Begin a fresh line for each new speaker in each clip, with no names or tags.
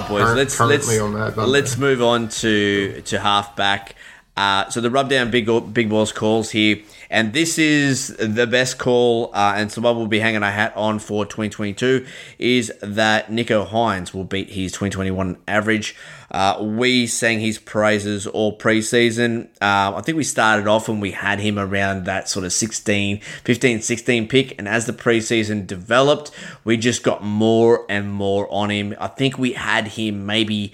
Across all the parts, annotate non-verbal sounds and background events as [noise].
Right, boys.
Current-
let's let's
on that,
let's move on to to halfback. Uh, so the rub down big big balls calls here, and this is the best call, uh, and so what we'll be hanging our hat on for 2022 is that Nicho Hynes will beat his 2021 average. Uh, we sang his praises all preseason. Uh, I think we started off and we had him around that sort of 16, 15, 16 pick, and as the preseason developed, we just got more and more on him. I think we had him maybe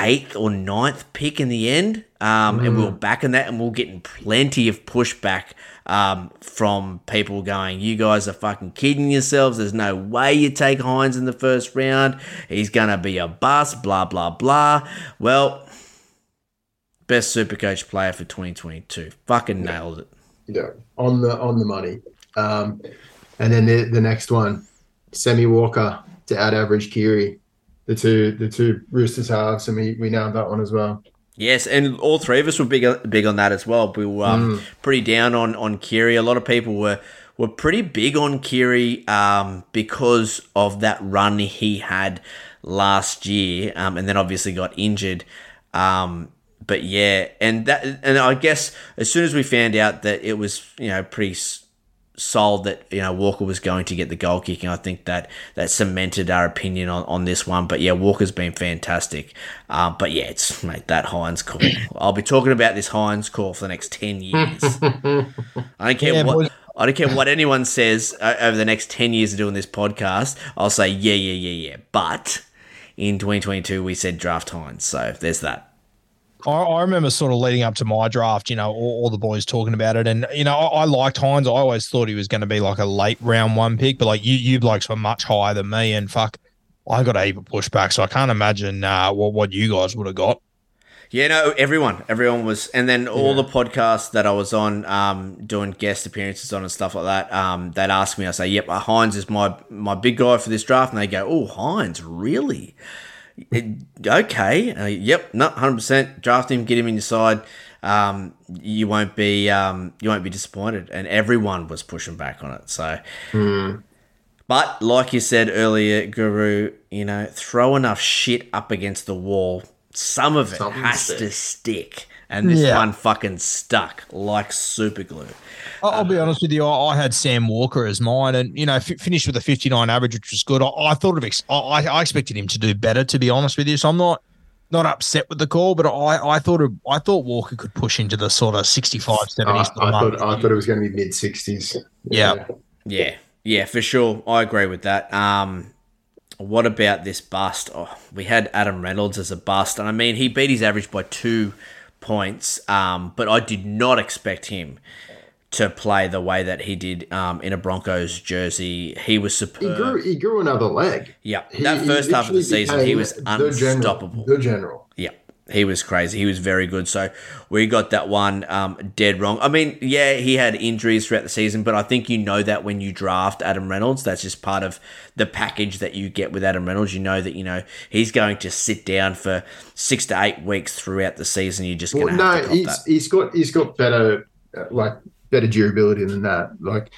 eighth or ninth pick in the end, um, and we were backing that, and we we're getting plenty of pushback um, from people going, "You guys are fucking kidding yourselves. There's no way you take Hynes in the first round. He's gonna be a bust." Blah blah blah. Well, best Supercoach player for 2022. Fucking nailed it.
Yeah, on the on the money. Um, and then the, the next one, Sammy Walker to out average Keary, the two the two Roosters halves, and we we nailed that one as well.
Yes, and all three of us were big big on that as well. We were um, pretty down on on Keary. A lot of people were were pretty big on Keary um, because of that run he had last year, um, and then obviously got injured. Um, but yeah, and that and I guess as soon as we found out that it was you know pretty sold that you know Walker was going to get the goal kicking, I think that that cemented our opinion on, on this one. But yeah, Walker's been fantastic. Uh, but yeah, it's mate that Hynes call. I'll be talking about this Hynes call for the next ten years. [laughs] I don't care
Yeah,
what.
boys.
I don't care what anyone says uh, over the next 10 years of doing this podcast. I'll say, yeah, yeah, yeah, yeah. But in 2022, we said draft Hynes. So there's that.
I, I remember sort of leading up to my draft, you know, all, all the boys talking about it, and you know, I, I liked Hynes. I always thought he was going to be like a late round one pick, but like you, you blokes were much higher than me, and fuck, I got a heap of pushback, so I can't imagine uh, what what you guys would have got.
Yeah, no, everyone, everyone was, and then all the podcasts that I was on, um, doing guest appearances on and stuff like that, um, they'd ask me, I say, "Yep, uh, Hynes is my my big guy for this draft," and they go, "Oh, Hynes, really? Okay, uh, yep, no, hundred percent. Draft him, get him in your side. Um, you won't be um, you won't be disappointed." And everyone was pushing back on it. So, but like you said earlier, Guru, you know, throw enough shit up against the wall, some of it
Something
has
sticks.
to stick. And this
Yeah.
one fucking stuck like super glue.
I'll, I'll be honest with you. I, I had Sam Walker as mine, and you know, f- finished with a 59 average, which was good. I, I thought of, ex- I, I expected him to do better, to be honest with you. So I'm not not upset with the call, but I, I thought of, I thought Walker could push into the sort of 65, 70s.
I, I thought I thought it was going to be mid sixties.
Yeah.
Yeah, yeah, for sure. I agree with that. Um, what about this bust? Oh, we had Adam Reynolds as a bust, and I mean he beat his average by two points. Um, but I did not expect him to play the way that he did um, in a Broncos jersey. He was
He
superb.
grew he grew another leg.
Yeah, that
he
first half of the season, he was
the general-
unstoppable.
The general.
Yeah, he was crazy. He was very good. So we got that one um, dead wrong. I mean, yeah, he had injuries throughout the season, but I think you know that when you draft Adam Reynolds, that's just part of the package that you get with Adam Reynolds. You know that you know he's going to sit down for six to eight weeks throughout the season. You're just going
Well,
to have
no,
to
he's
that.
he's got he's got better uh, like better durability than that. Like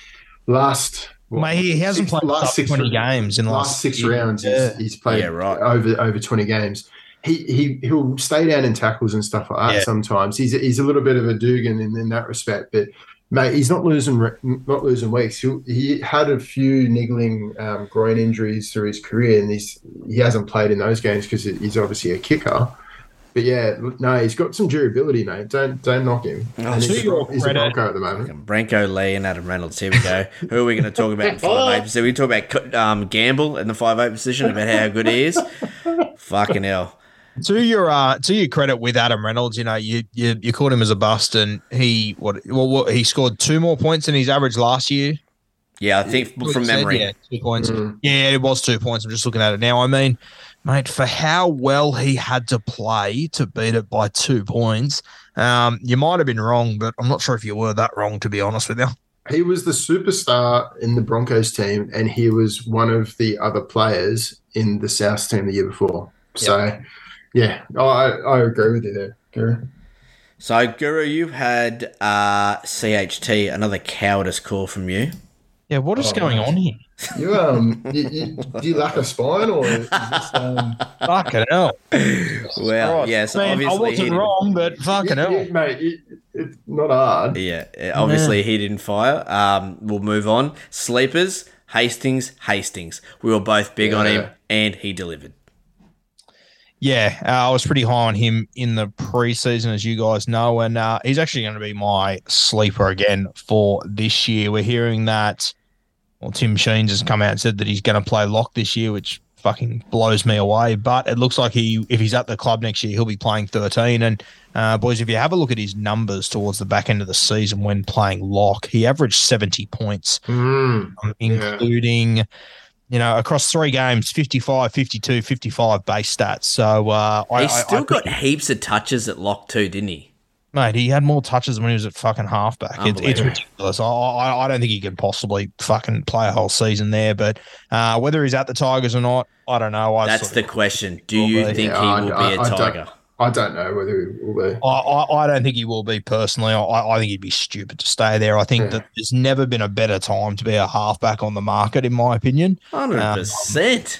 last, what,
Mate, he hasn't
six-
played last
six
20 games in the
last
last
six
year.
rounds.
Yeah.
He's, he's played
Yeah, right.
over over twenty games. He he he'll stay down in tackles and stuff like that.
Yeah.
Sometimes he's he's a little bit of a Dugan in, in that respect, but. Mate, he's not losing re- not losing weeks. He, he had a few niggling um, groin injuries through his career, and he's he hasn't played in those games because he's obviously a kicker. But yeah, no, he's got some durability, mate. Don't don't knock him.
Oh,
and he's,
your
a, he's a Bronco at the moment.
Brenko Lee and Adam Reynolds. Here we go. [laughs] Who are we going to talk about in five eight position? We talk about um, Gamble in the five eight position about how good he is. [laughs] Fucking hell.
To your uh, to your credit with Adam Reynolds, you know you you, you called him as a bust, and he what well what, he scored two more points than his average last year.
Yeah, I think
What
from
you said,
memory.
yeah, two points.
Mm.
Yeah, it was two points. I'm just looking at it now. I mean, mate, for how well he had to play to beat it by two points, um, you might have been wrong, but I'm not sure if you were that wrong, to be honest with you.
He was the superstar in the Broncos team, and he was one of the other players in the South team the year before. So, yeah, I I agree with you there, Gary.
So, Guru, you had uh, CHT, another cowardice call from you.
Yeah, what is
Oh,
going
mate.
on here?
You um, you, you, do you lack a spine or is this, um,
Fucking hell.
Well,
Christ.
yeah, so
I, mean,
obviously he
wasn't
didn't-
wrong, but fucking
you-
hell.
you- mate? It, it's not hard.
Yeah, uh, obviously he didn't fire. Um, we'll move on. Sleepers, Hastings, Hastings. We were both big on him, and he delivered.
Yeah, uh, I was pretty high on him in the preseason, as you guys know, and uh, he's actually going to be my sleeper again for this year. We're hearing that, well, Tim Sheens has come out and said that he's going to play lock this year, which fucking blows me away. But it looks like he, if he's at the club next year, he'll be playing 13. And uh, boys, if you have a look at his numbers towards the back end of the season when playing lock, he averaged 70 points
Mm,
um, including you know across three games 55 52 55 base stats so uh
He
I-
still
I
got
think-
heaps of touches at lock too, didn't he?
mate he had more touches when he was at fucking halfback it's, it's ridiculous I, I i don't think he could possibly fucking play a whole season there but uh whether he's at the tigers or not i don't know I
That's
sort
the question. Do you think
Yeah,
he
I-
will
I-
be a
I don't-
Tiger?
I don't know whether he will be.
I, I, I don't think he will be personally. I, I think he'd be stupid to stay there. I think
Yeah.
that there's never been a better time to be a halfback on the market, in my opinion.
100%.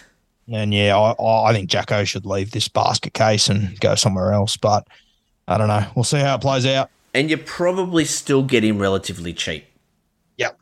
Um, and yeah, I- I, I think Jacko should leave this basket case and go somewhere else. But I don't know. We'll see how it plays out.
and you're probably still get him relatively cheap,
Yep.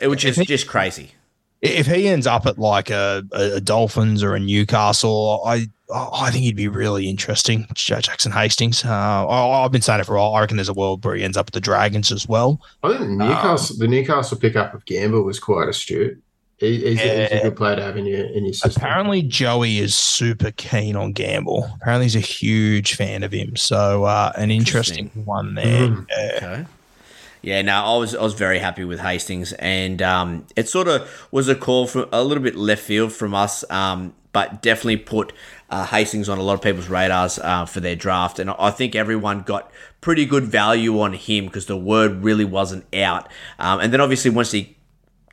Eh, which is
he-
just crazy.
If he ends up at like a, a, a Dolphins or a Newcastle, I I think he'd be really interesting. Jackson Hastings. Uh, I, I've been saying it for a while. I reckon there's a world where he ends up at the Dragons as well.
I think the Newcastle, the Newcastle pickup of Gamble was quite astute. He, he's, a, he's a good player to have in your in your system.
Apparently, Joey is super keen on Gamble. Apparently, he's a huge fan of him. So, uh, an interesting,
Interesting.
one there.
Mm.
Yeah.
Okay. Yeah, no, I was I was very happy with Hastings, and um, it sort of was a call from a little bit left field from us, um, but definitely put uh, Hastings on a lot of people's radars uh, for their draft, and I think everyone got pretty good value on him because the word really wasn't out, um, and then obviously once he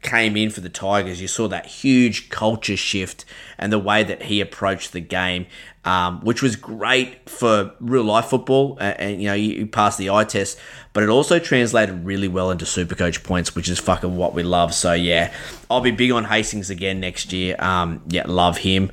came in for the Tigers, you saw that huge culture shift and the way that he approached the game, um, which was great for real life football. And, and you know, you, passed the eye test, but it also translated really well into Supercoach points, which is fucking what we love. So yeah, I'll be big on Hastings again next year. Um, yeah, love him.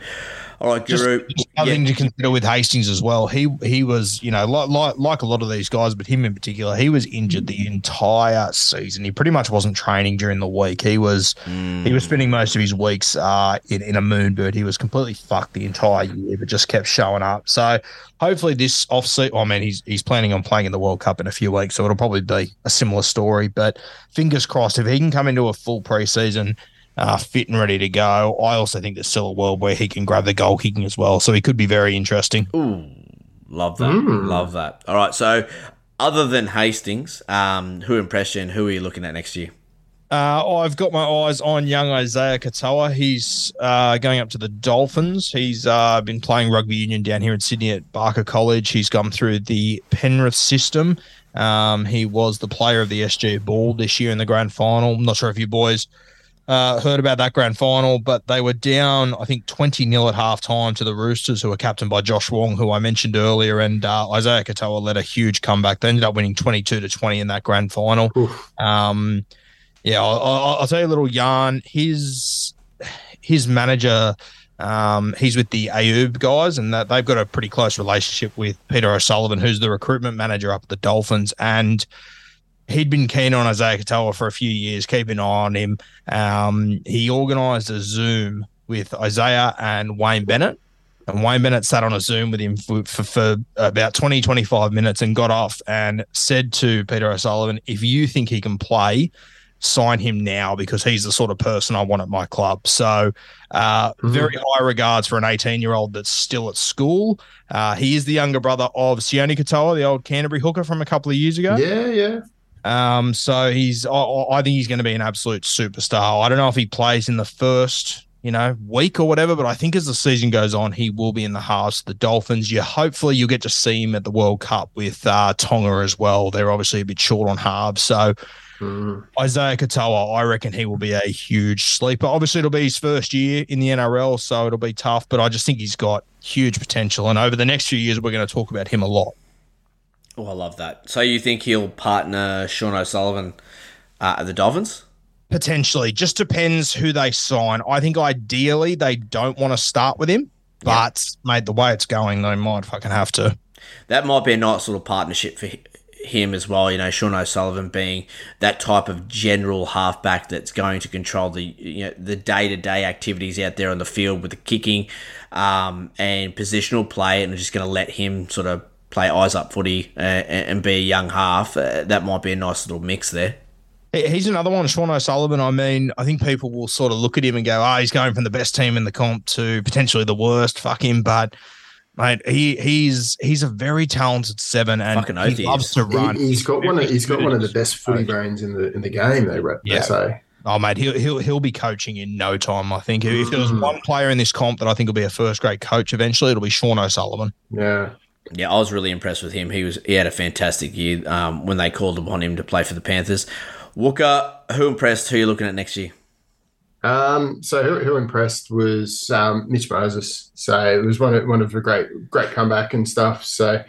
All right, Guru.
just
yeah.
thing to consider with Hastings as well. He he was, you know, like, like like a lot of these guys, but him in particular, he was injured the entire season. He pretty much wasn't training during the week. He was he was spending most of his weeks uh, in in a moon boot. He was completely fucked the entire year, but just kept showing up. So hopefully this off season. I mean, he's he's planning on playing in the World Cup in a few weeks, so it'll probably be a similar story. But fingers crossed, if he can come into a full preseason uh, fit and ready to go. I also think there's still a world where he can grab the goal kicking as well. So he could be very interesting.
Ooh, love that.
Mm.
Love that. All right, so other than Hastings, um, who impressed you and who are you looking at next year?
Uh, I've got my eyes on young Isaiah Katoa. He's uh, going up to the Dolphins. He's uh, been playing rugby union down here in Sydney at Barker College. He's gone through the Penrith system. Um, he was the player of the SG Ball this year in the grand final. I'm not sure if you boys uh, heard about that grand final, but they were down, I think, 20 0 at halftime to the Roosters, who were captained by Josh Wong, who I mentioned earlier. And uh, Isaiah Katoa led a huge comeback. They ended up winning 22 to 20 in that grand final. Um, yeah, I'll, I'll, I'll, tell you a little yarn. His his manager, um, he's with the Ayoub guys, and that they've got a pretty close relationship with Peter O'Sullivan, who's the recruitment manager up at the Dolphins, and he'd been keen on Isaiah Katoa for a few years, keeping an eye on him. Um, he organised a Zoom with Isaiah and Wayne Bennett. And Wayne Bennett sat on a Zoom with him for, for, for, about 20, 25 minutes and got off and said to Peter O'Sullivan, if you think he can play, sign him now because he's the sort of person I want at my club. So, uh, mm-hmm. very high regards for an 18 year old that's still at school. Uh, he is the younger brother of Sione Katoa, the old Canterbury hooker from a couple of years ago.
Yeah, yeah.
Um, so he's, I, I think he's going to be an absolute superstar. I don't know if he plays in the first, you know, week or whatever, but I think as the season goes on, he will be in the halves. The Dolphins, you hopefully you'll get to see him at the World Cup with uh, Tonga as well. They're obviously a bit short on halves, so Mm. Isaiah Katoa, I reckon he will be a huge sleeper. Obviously, it'll be his first year in the NRL, so it'll be tough, but I just think he's got huge potential. And over the next few years, we're going to talk about him a lot.
Oh, I love that. So you think he'll partner Sean O'Sullivan uh, at the Dolphins?
Potentially. Just depends who they sign. I think ideally they don't want to start with him, but, yeah. mate, the way it's going, they might fucking have to.
That might be a nice little partnership for him as well. You know, Sean O'Sullivan being that type of general halfback that's going to control the you know the day to day activities out there on the field with the kicking um, and positional play, and just going to let him sort of play eyes up footy uh, and be a young half. Uh, that might be a nice little mix there.
He's another one, Sean O'Sullivan. I mean, I think people will sort of look at him and go, "Oh, he's going from the best team in the comp to potentially the worst." Fuck him, but Mate, he he's he's a very talented seven, and he loves to run.
He, has got one. Of, he's got one of the best footy brains in the in the game. They, yeah. say.
Oh mate, he'll he'll he'll be coaching in no time. I think if there was mm. one player in this comp that I think will be a first grade coach eventually, it'll be Sean O'Sullivan.
Yeah.
Yeah, I was really impressed with him. He was he had a fantastic year um, when they called upon him to play for the Panthers. Walker, who impressed? Who are you looking at next year?
Um, so who, who impressed was um, Mitch Moses. So it was one of one of the great great comeback and stuff. So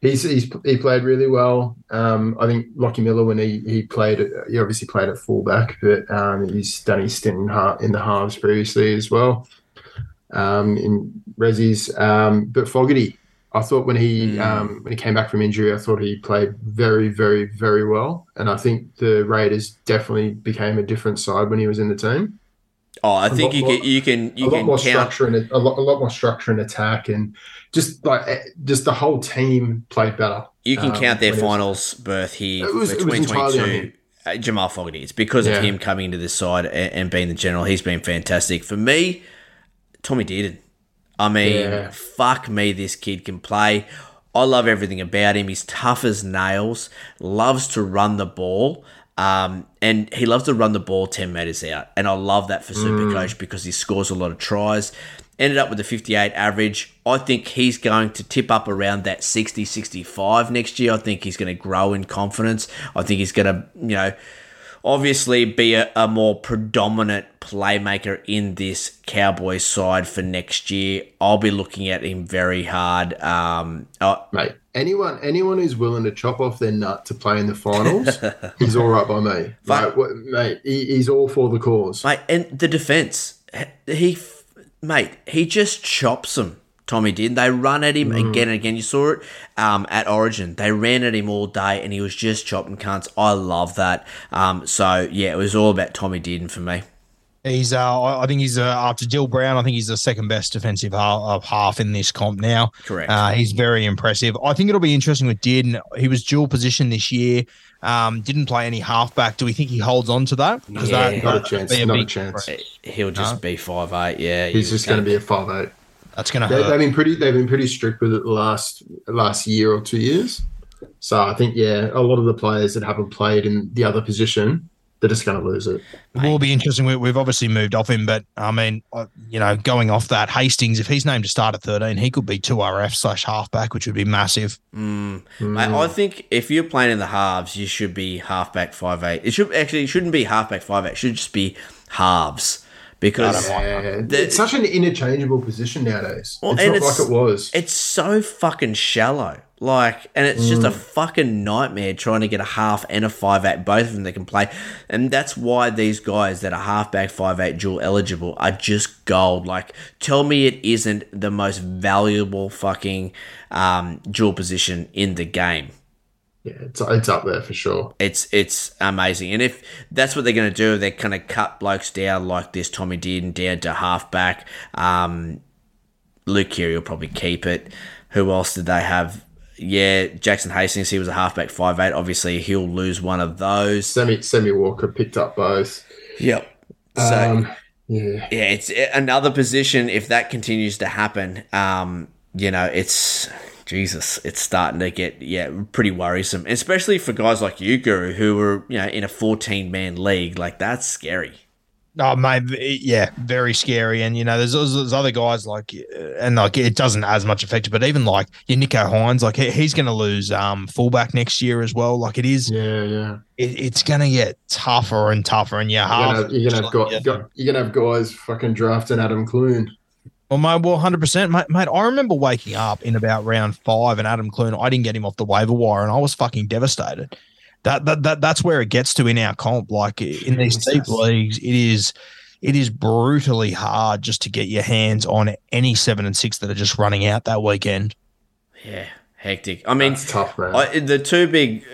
he's, he's he played really well. Um, I think Lockie Miller when he he played he obviously played at fullback, but um, he's done his stint in, in the halves previously as well. Um, in Rezzies, um, but Fogarty, I thought when he mm. um, when he came back from injury, I thought he played very, very, very well, and I think the Raiders definitely became a different side when he was in the team.
Oh, I think you can you can you
a
can
lot more
count.
structure and a lot, a lot more structure and attack and just like eh, just the whole team played better.
You can um, count their finals berth here it was, for 2022. Uh, Jamal Fogarty. It's because yeah. of him coming into this side and, and, being the general. He's been fantastic for me. Tommy Dearden. I mean, yeah. fuck me, this kid can play. I love everything about him. He's tough as nails. Loves to run the ball. Um, and he loves to run the ball 10 metres out. And I love that for Supercoach mm. because he scores a lot of tries. Ended up with a 58 average. I think he's going to tip up around that 60 65 next year. I think he's going to grow in confidence. I think he's going to, you know, obviously be a, a, more predominant playmaker in this Cowboys side for next year. I'll be looking at him very hard. Um,
uh, Mate, anyone anyone who's willing to chop off their nut to play in the finals, [laughs] he's all right by me. But, like, mate, he, he's all for the cause.
Mate, and the defense, he, mate, he just chops them. Tommy did. They run at him mm. again and again. You saw it um, at Origin. They ran at him all day, and he was just chopping cunts. I love that. Um, so yeah, it was all about Tommy Dearden for me.
He's, uh, I think he's uh, after Dill Brown. I think he's the second best defensive half, half in this comp now.
Correct.
Uh, he's very impressive. I think it'll be interesting with Dearden. He was dual position this year. Um, didn't play any halfback. Do we think he holds on to that?
Yeah, that, not a chance. Not a chance.
He'll just no? be five eight. Yeah,
he's just going to be a five eight.
That's going
to hurt. They've been pretty. They've been pretty strict with it the last last year or two years. So I think yeah, a lot of the players that haven't played in the other position they're just going to lose it.
It will be interesting. We, we've obviously moved off him, but I mean, uh, you know, going off that, Hastings, if he's named to start at 13, he could be 2RF slash halfback, which would be massive.
Mate, I think if you're playing in the halves, you should be halfback five eight. It should actually it shouldn't be halfback five eight. It should just be halves because
Yeah,
The-
it's such an interchangeable position nowadays.
Well,
it's not
it's-
like it was.
it's so fucking shallow. Like, and it's just a fucking nightmare trying to get a half and a five eight, both of them that can play. And that's why these guys that are halfback five eight dual eligible are just gold. Like, tell me it isn't the most valuable fucking um, dual position in the game.
Yeah, it's, it's up there for sure.
It's it's amazing, and if that's what they're going to do, they're going to cut blokes down like this. Tommy Dearden down to halfback. Um, Luke Keary will probably keep it. Who else did they have? Yeah, Jackson Hastings. He was a halfback five eight. Obviously, he'll lose one of those.
Sammy Sammy Walker picked up both.
Yep. So
Um, yeah,
yeah, it's another position. If that continues to happen, um, you know, it's Jesus. It's starting to get yeah pretty worrisome, especially for guys like you, Guru, who were you know in a fourteen man league. Like that's scary.
Oh, mate, it- yeah, very scary. And you know, there's, there's there's other guys like, uh, and like it doesn't as much affect it, but even like your Nicho Hynes, like he, he's going to lose um fullback next year as well. Like it is,
yeah, yeah.
it, it's going to get tougher and tougher. And yeah,
You're
half.
gonna, you're gonna have got,
yeah.
got you're gonna have guys fucking drafting Adam Clune.
Well, my well, hundred percent, mate, mate. I remember waking up in about round five, and Adam Clune. I didn't get him off the waiver wire, and I was fucking devastated. That that, that that's where it gets to in our comp. Like in these deep leagues, it is it is brutally hard just to get your hands on any seven and six that are just running out that weekend.
Yeah, hectic. I mean,
It's tough, man.
I, the two big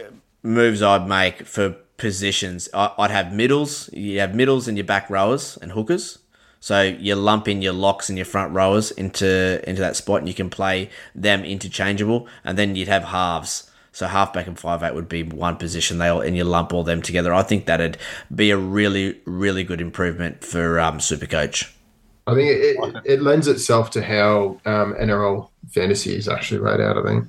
moves I'd make for positions, I, I'd have middles. You have middles and your back rowers and hookers. So you lump in your locks and your front rowers into into that spot, and you can play them interchangeable. And then you'd have halves. So halfback and five eight would be one position. They all and you lump all them together. I think that'd be a really really good improvement for um, Supercoach.
I think it, it, it lends itself to how um, NRL fantasy is actually laid out. I think.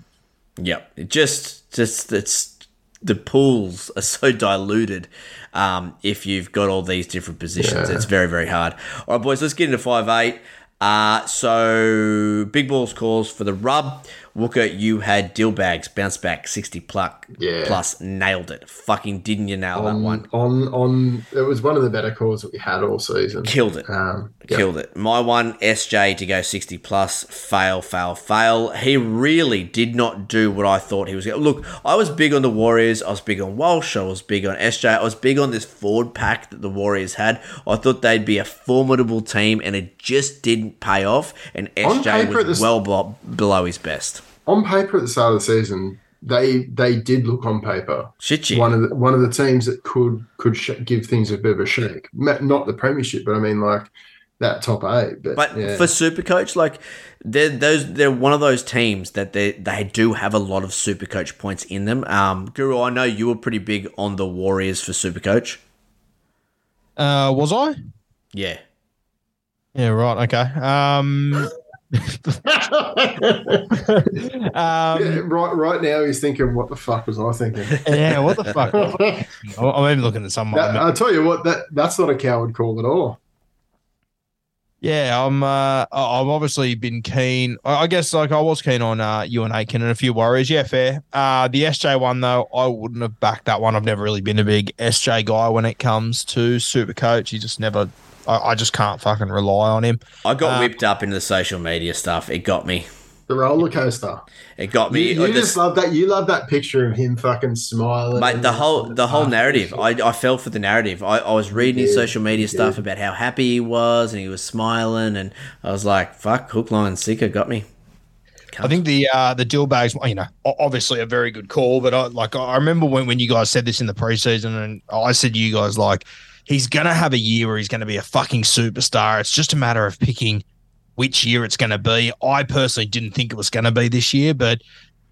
Yep. It just just it's the pools are so [laughs] diluted. Um, if you've got all these different positions,
Yeah.
it's very very hard. All right, boys, let's get into five eight. Uh, so big balls calls for the rub. Wooker, you had deal bags, bounce back, sixty pluck,
Yeah.
plus nailed it. Fucking didn't you nail that one?
on on it was one of the better calls that we had all season.
Killed it.
Um.
Killed it. My one, SJ to go 60 plus, fail, fail, fail. He really did not do what I thought he was going to. Look, I was big on the Warriors. I was big on Walsh. I was big on SJ. I was big on this forward pack that the Warriors had. I thought they'd be a formidable team, and it just didn't pay off. And SJ was
this-
well below his best.
On paper, at the start of the season, they they did look on paper
Shit,
one of the one of the teams that could could sh- give things a bit of a shake. Ma- Not the premiership, but I mean like that top eight. But,
But
yeah.
for Supercoach, like they're those they're one of those teams that they they do have a lot of Supercoach points in them. Um, Guru, I know you were pretty big on the Warriors for Supercoach.
Uh, was I?
Yeah.
Yeah, right. Okay. Um,
Yeah,
um,
right right now he's thinking, what the fuck was I thinking?
yeah, what the fuck? [laughs] I'm even looking at someone.
That, I'll tell you what, that that's not a coward call at all.
Yeah, I'm. Uh, I've obviously been keen. I I guess like I was keen on uh, Euan Aitken and a few Warriors. Yeah, fair. Uh, the SJ one though, I wouldn't have backed that one. I've never really been a big SJ guy when it comes to Super Coach. He just never. I, I just can't fucking rely on him.
I got
Uh,
whipped up into the social media stuff. It got me.
The roller coaster.
It got me.
you
I
just
just-
love that. You love that picture of him fucking smiling.
Mate, the whole the whole narrative. I, I fell for the narrative. I, I was reading his social media stuff
did.
about how happy he was and he was smiling and I was like, fuck, hook, line, and sinker got me.
I think the uh, the deal bags, you know, obviously a very good call. But I like I remember when, when you guys said this in the preseason, and I said to you guys like he's gonna have a year where he's gonna be a fucking superstar. It's just a matter of picking which year it's gonna be. I personally didn't think it was gonna be this year, but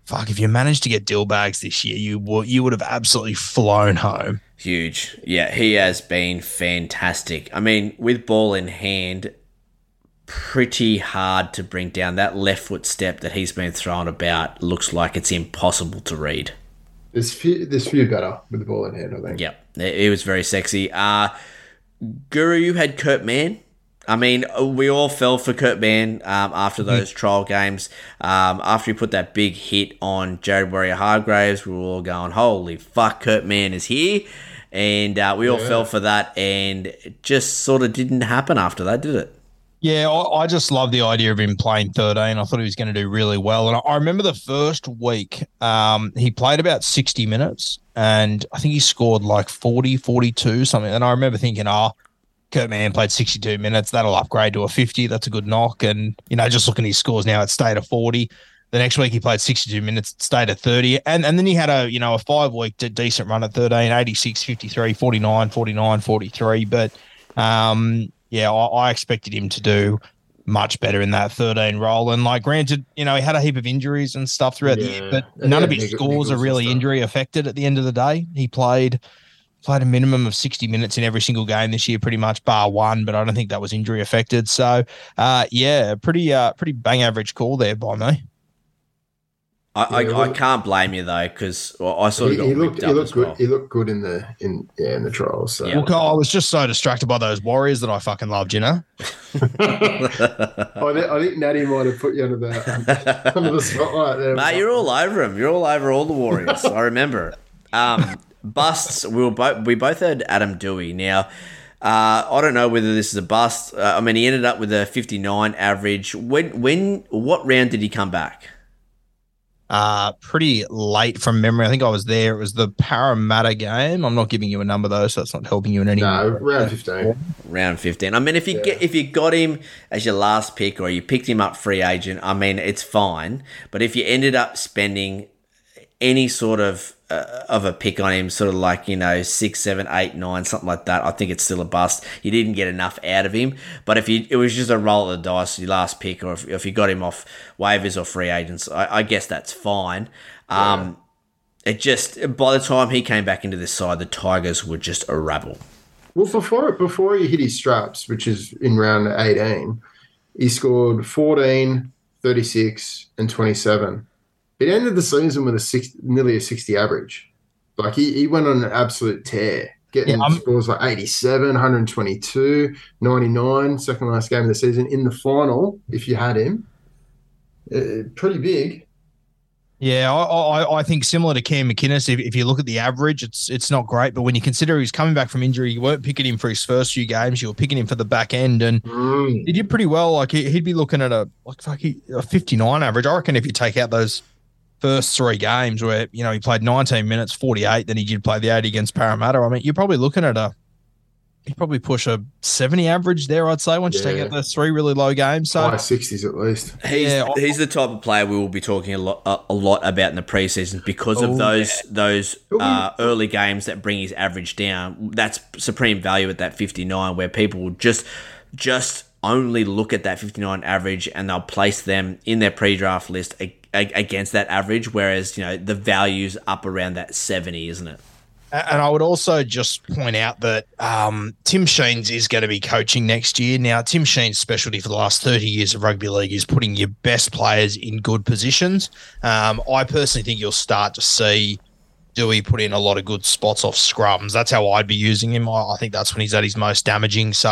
fuck, if you managed to get deal bags this year, you would you would have absolutely flown home.
Huge. Yeah, he has been fantastic. I mean, with ball in hand, pretty hard to bring down. That left foot step that he's been thrown about looks like it's impossible to read.
There's few, there's few better with the ball in hand. I think.
Yep. He was very sexy. Uh, Guru, you had Kurt Mann. I mean, we all fell for Kurt Mann um, after those trial games. Um, after he put that big hit on Jared Waerea-Hargreaves, we were all going, holy fuck, Kurt Mann is here. And uh, we all fell for that, and it just sort of didn't happen after that, did it?
Yeah, I, I just love the idea of him playing 13. I thought he was going to do really well. And I, I remember the first week, um, he played about 60 minutes and I think he scored like 40, 42, something. And I remember thinking, oh, Kurt Mann played 62 minutes. That'll upgrade to a 50. That's a good knock. And, you know, just looking at his scores now, it stayed at 40. The next week he played 62 minutes, stayed at 30. And and then he had a, you know, a five week decent run at 13, 86, 53, 49, 49, 43. But um, yeah, I, I expected him to do much better in that 13 role. And like, granted, you know, he had a heap of injuries and stuff throughout the year, but
And
none of his
Nick-
scores are really injury affected at the end of the day. He played played a minimum of 60 minutes in every single game this year, pretty much bar one, but I don't think that was injury affected. So uh yeah, pretty uh pretty bang average call there by me.
I,
Yeah,
I,
well-
I can't blame you though, because I sort
He,
of got
he
whipped
looked, he looked
as
good.
well.
He looked good in the in yeah in the trials. So.
Yeah.
Look, I was just so distracted by those Warriors that I fucking loved, you know? [laughs]
I, think, I think Natty might have put you under the under the spotlight there.
Mate, you're all over him. You're all over all the Warriors. I remember. Um, busts. We were both. We both had Adam Doueihi. Now, uh, I don't know whether this is a bust. Uh, I mean, he ended up with a 59 average. When? When? What round did he come back?
Uh, pretty late from memory. I think I was there. It was the Parramatta game. I'm not giving you a number though, so that's not helping you in any
no round fifteen.
Round 15. I mean, if you
Yeah.
get if you got him as your last pick or you picked him up free agent, I mean, it's fine. But if you ended up spending any sort of uh, of a pick on him, sort of like you know six, seven, eight, nine, something like that, I think it's still a bust. You didn't get enough out of him. But if you it was just a roll of the dice, your last pick, or if, if you got him off waivers or free agents, I, I guess that's fine. Um, It just by the time he came back into this side, the Tigers were just a rabble.
Well, before before he hit his straps, which is in round 18, he scored 14, 36, and 27. It ended the season with a six, nearly a 60 average. Like he, he went on an absolute tear, getting
Yeah,
scores like 87, 122, 99, second last game of the season in the final, if you had him. Uh, pretty big.
Yeah, I, I, I think similar to Cam McInnes, if, if you look at the average, it's it's not great. But when you consider he's coming back from injury, you weren't picking him for his first few games. You were picking him for the back end, and
Mm.
he did pretty well. Like he, he'd be looking at a like fuck, he, a 59 average. I reckon if you take out those first three games where you know he played 19 minutes, 48, then he did play the 80 against Parramatta. I mean, you're probably looking at a you probably push a 70 average there. I'd say once you take out those three really low games. So
High 60s at least.
He's
Yeah,
he's the type of player we will be talking a lot a, a lot about in the preseason because
Oh,
of those those
But we-
uh, early games that bring his average down. That's supreme value at that 59 where people will just just only look at that 59 average and they'll place them in their pre-draft list a, a, against that average whereas you know the value's up around that 70 isn't it
And I would also just point out that um, Tim Sheens is going to be coaching next year. Now, Tim Sheen's specialty for the last 30 years of rugby league is putting your best players in good positions. Um, I personally think you'll start to see Doueihi put in a lot of good spots off scrums. That's how I'd be using him. I, I think that's when he's at his most damaging. So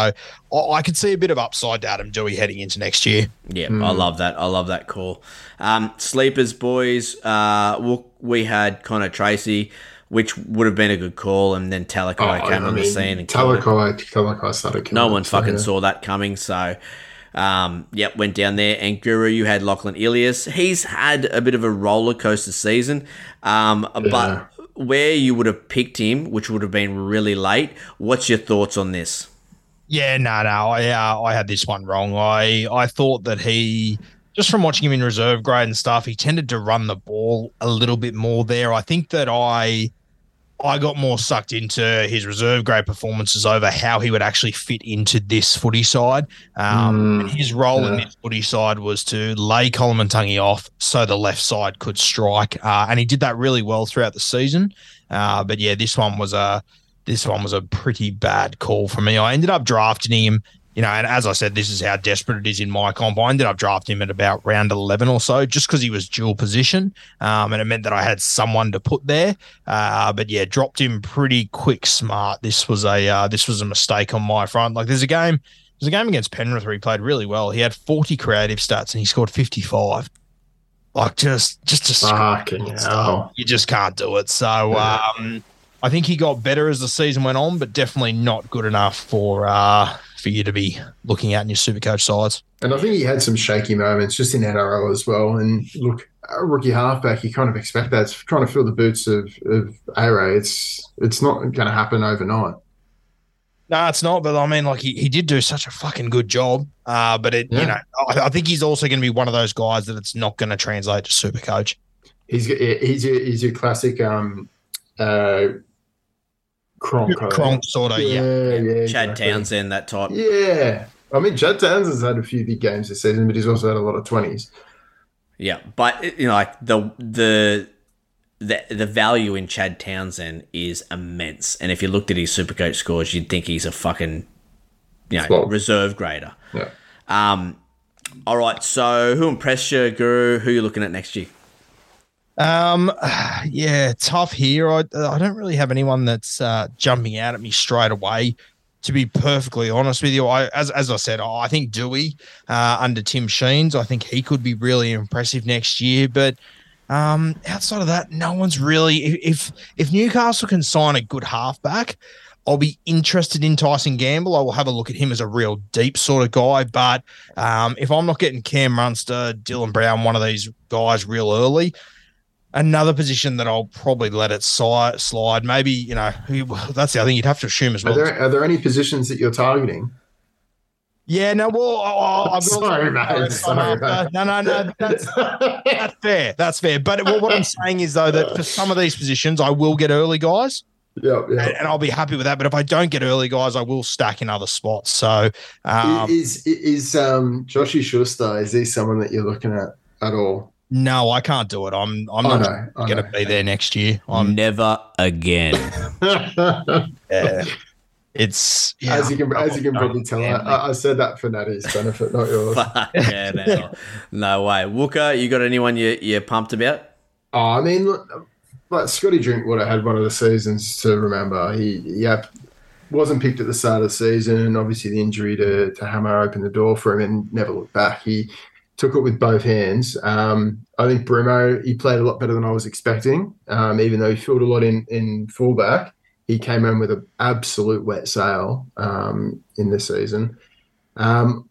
I, I could see a bit of upside to Adam Doueihi heading into next year.
Yeah, I love that. I love that call. Um, sleepers, boys. Uh, we, we had Connor Tracey, which would have been a good call, and then Talakai
Oh,
came
I
on the scene and.
Talakai, Talakai started killing
No
it,
one
so,
fucking
yeah.
saw that coming. So, um, yep, went down there. And Guru, you had Lachlan Ilias. He's had a bit of a roller coaster season, um, but where you would have picked him, which would have been really late. What's your thoughts on this?
Yeah, no, no, I uh, I had this one wrong. I I thought that he just from watching him in reserve grade and stuff, he tended to run the ball a little bit more there. I think that I I got more sucked into his reserve grade performances over how he would actually fit into this footy side. Um,
Mm,
his role in this footy side was to lay Koloamatangi off so the left side could strike, uh, and he did that really well throughout the season. Uh, but yeah, this one was a this one was a pretty bad call for me. I ended up drafting him you know, and as I said, this is how desperate it is in my comp. I ended up drafting him at about round 11 or so, just because he was dual position. Um, and it meant that I had someone to put there. Uh, but yeah, dropped him pretty quick smart. This was a, uh, this was a mistake on my front. Like there's a game, there's a game against Penrith where he played really well. He had 40 creative stats and he scored 55. Like just, just to
Fucking hell.
you just can't do it. So, um, I think he got better as the season went on, but definitely not good enough for, uh, for you to be looking at in your supercoach sides.
And I think he had some shaky moments just in NRL as well. And look, a rookie halfback, you kind of expect that. It's trying to fill the boots of, of A-Ray. It's it's not going to happen overnight.
No, it's not. But I mean, like he, he did do such a fucking good job. Uh, but it, you know, I, I think he's also going to be one of those guys that it's not going to translate to super coach.
He's he's your, he's your classic um, uh, Cronk.
Cronk sort of, yeah.
yeah, yeah,
Chad
exactly.
Townsend, that type.
Yeah. I mean, Chad Townsend's had a few big games this season, but he's also had a lot of 20s.
Yeah, but you know, like the the the the value in Chad Townsend is immense. And if you looked at his Supercoach scores, you'd think he's a fucking you know
Flop.
reserve grader.
Yeah.
Um, all right. So who impressed you, Guru? Who are you looking at next year?
Um, [sighs] yeah, tough here. I I don't really have anyone that's uh, jumping out at me straight away. To be perfectly honest with you, I as as I said, I think Doueihi uh, under Tim Sheens, I think he could be really impressive next year. But um, outside of that, no one's really. If if Newcastle can sign a good halfback, I'll be interested in Tyson Gamble. I will have a look at him as a real deep sort of guy. But um, if I'm not getting Cam Munster, Dylan Brown, one of these guys real early, another position that I'll probably let it slide. Maybe you know [laughs] that's the other thing you'd have to assume as
Are
well.
there are there any positions that you're targeting?
yeah, no, well, oh, I've got-
Sorry, mate. Sorry, mate.
no, no, no, that's that's fair. That's fair. But what, what I'm saying is though that for some of these positions, I will get early guys.
yeah, yeah.
and, and I'll be happy with that. But if I don't get early guys, I will stack in other spots. So um,
is is um Joshy Schuster? Is he someone that you're looking at at all?
No, I can't do it. I'm I'm
I
not
know,
going to be there next year. I'm
Never again. [laughs]
yeah. It's yeah,
as you can as you can
I'm-
probably tell, I,
yeah,
I I said that for Natty's benefit, not yours. [laughs]
Yeah, [laughs] no. no way. Wooker, you got anyone you you're pumped about?
Oh, I mean, like Scotty Drinkwater had one of the seasons to remember. He, yeah, wasn't picked at the start of the season, and obviously the injury to, to Hammer opened the door for him and never looked back. He took it with both hands. Um, I think Brimo, he played a lot better than I was expecting, um, even though he filled a lot in, in fullback. He came in with an absolute wet sail um, in this season. Um,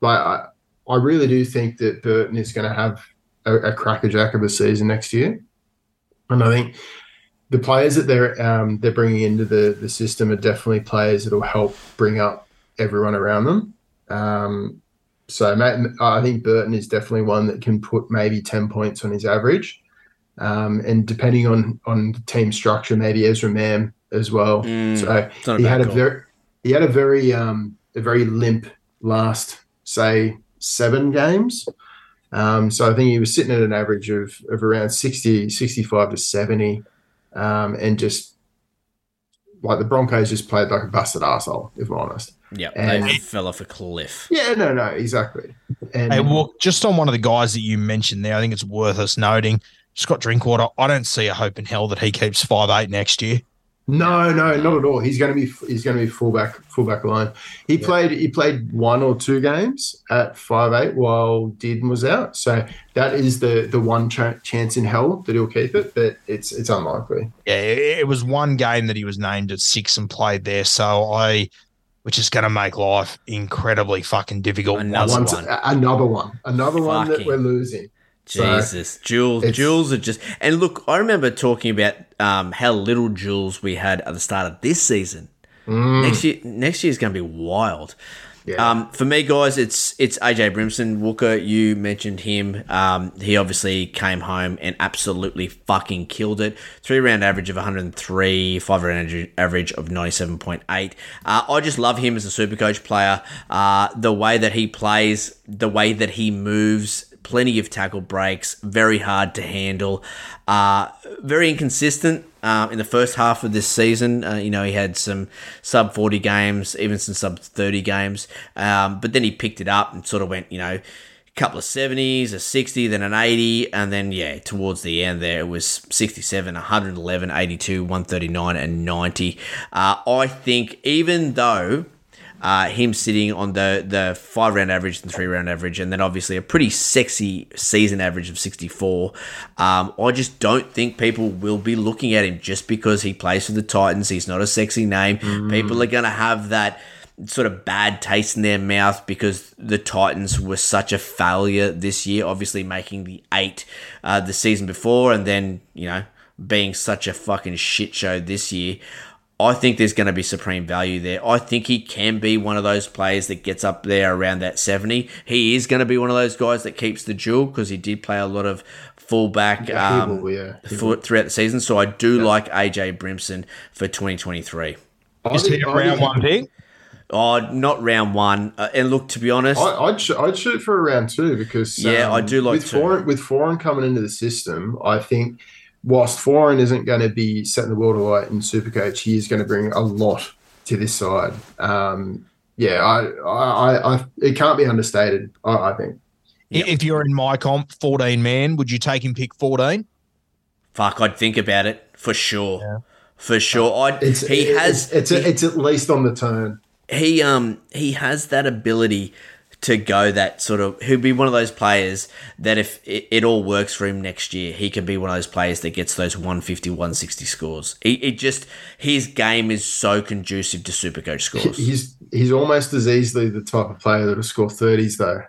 like I, I really do think that Burton is going to have a, a crackerjack of a season next year, and I think the players that they're um, they're bringing into the the system are definitely players that will help bring up everyone around them. Um, so mate, I think Burton is definitely one that can put maybe ten points on his average, um, and depending on on the team structure, maybe Ezra Mam as well.
Mm,
so
it's not a
he had a very he had a very um, a very limp last say seven games. Um, so I think he was sitting at an average of, of around 60, 65 to 70. Um, and just like the Broncos just played like a busted asshole, if I'm honest.
Yep,
And-
they fell off a cliff.
Yeah, no, no, exactly. And
Hey, well, just on one of the guys that you mentioned there, I think it's worth us noting. Scott Drinkwater, I don't see a hope in hell that he keeps five eight next year.
no, no, not at all. He's going to be he's going to be fullback fullback line. He played he played one or two games at five eight while Dearden was out. So that is the the one ch- chance in hell that he'll keep it, but it's it's unlikely.
Yeah, it, it was one game that he was named at six and played there. So I, which is going to make life incredibly fucking difficult.
Another
Once-
one.
another one, another one that we're losing. So-
Jesus, Jules, Jules are just. And look, I remember talking about um, how little Jules we had at the start of this season. Next year, next year is going to be wild.
Yeah.
Um, for me, guys, it's it's AJ Brimson. Wooker, you mentioned him. Um, he obviously came home and absolutely fucking killed it. Three round average of 103, five round average of 97.8. Uh, I just love him as a super coach player. Uh, the way that he plays, the way that he moves, plenty of tackle breaks, very hard to handle, uh, very inconsistent. Uh, in the first half of this season, uh, you know, he had some sub 40 games, even some sub 30 games. Um, but then he picked it up and sort of went, you know, a couple of 70s, a 60, then an 80, and then, yeah, towards the end there, it was 67, 111, 82, 139, and 90. Uh, I think even though uh, him sitting on the the five round average and three round average, and then obviously a pretty sexy season average of 64. Um, I just don't think people will be looking at him just because he plays for the Titans. He's not a sexy name. People are going to have that sort of bad taste in their mouth because the Titans were such a failure this year, obviously making the eight uh, the season before, and then, you know, being such a fucking shit show this year. I think there's going to be supreme value there. I think he can be one of those players that gets up there around that 70. He is going to be one of those guys that keeps the dual because he did play a lot of fullback
Yeah,
um,
will, yeah, he
throughout the season. So I do like AJ Brimson for 2023.
I
Is he
think-
round one pick?
Oh, not round one. Uh, and look, to be honest,
I, I'd, sh- I'd shoot for a round two because
Yeah, I do like
with
two.
Foran with Foran coming into the system. I think whilst Foran isn't going to be setting the world alight in Supercoach, he is going to bring a lot to this side. Um, yeah, I, I, I, I, it can't be understated. I, I think.
Yep.
If you're in my comp, 14 man, would you take him pick 14?
fuck, I'd think about it for sure. For sure. I
It's
he
it-
has
it's it's, it's at least on the turn.
he um he has that ability to go that sort of he'll be one of those players that if it, it all works for him next year he can be one of those players that gets those 150 160 scores he, it just his game is so conducive to super coach scores
He's he's almost as easily the type of player that'll score thirties though.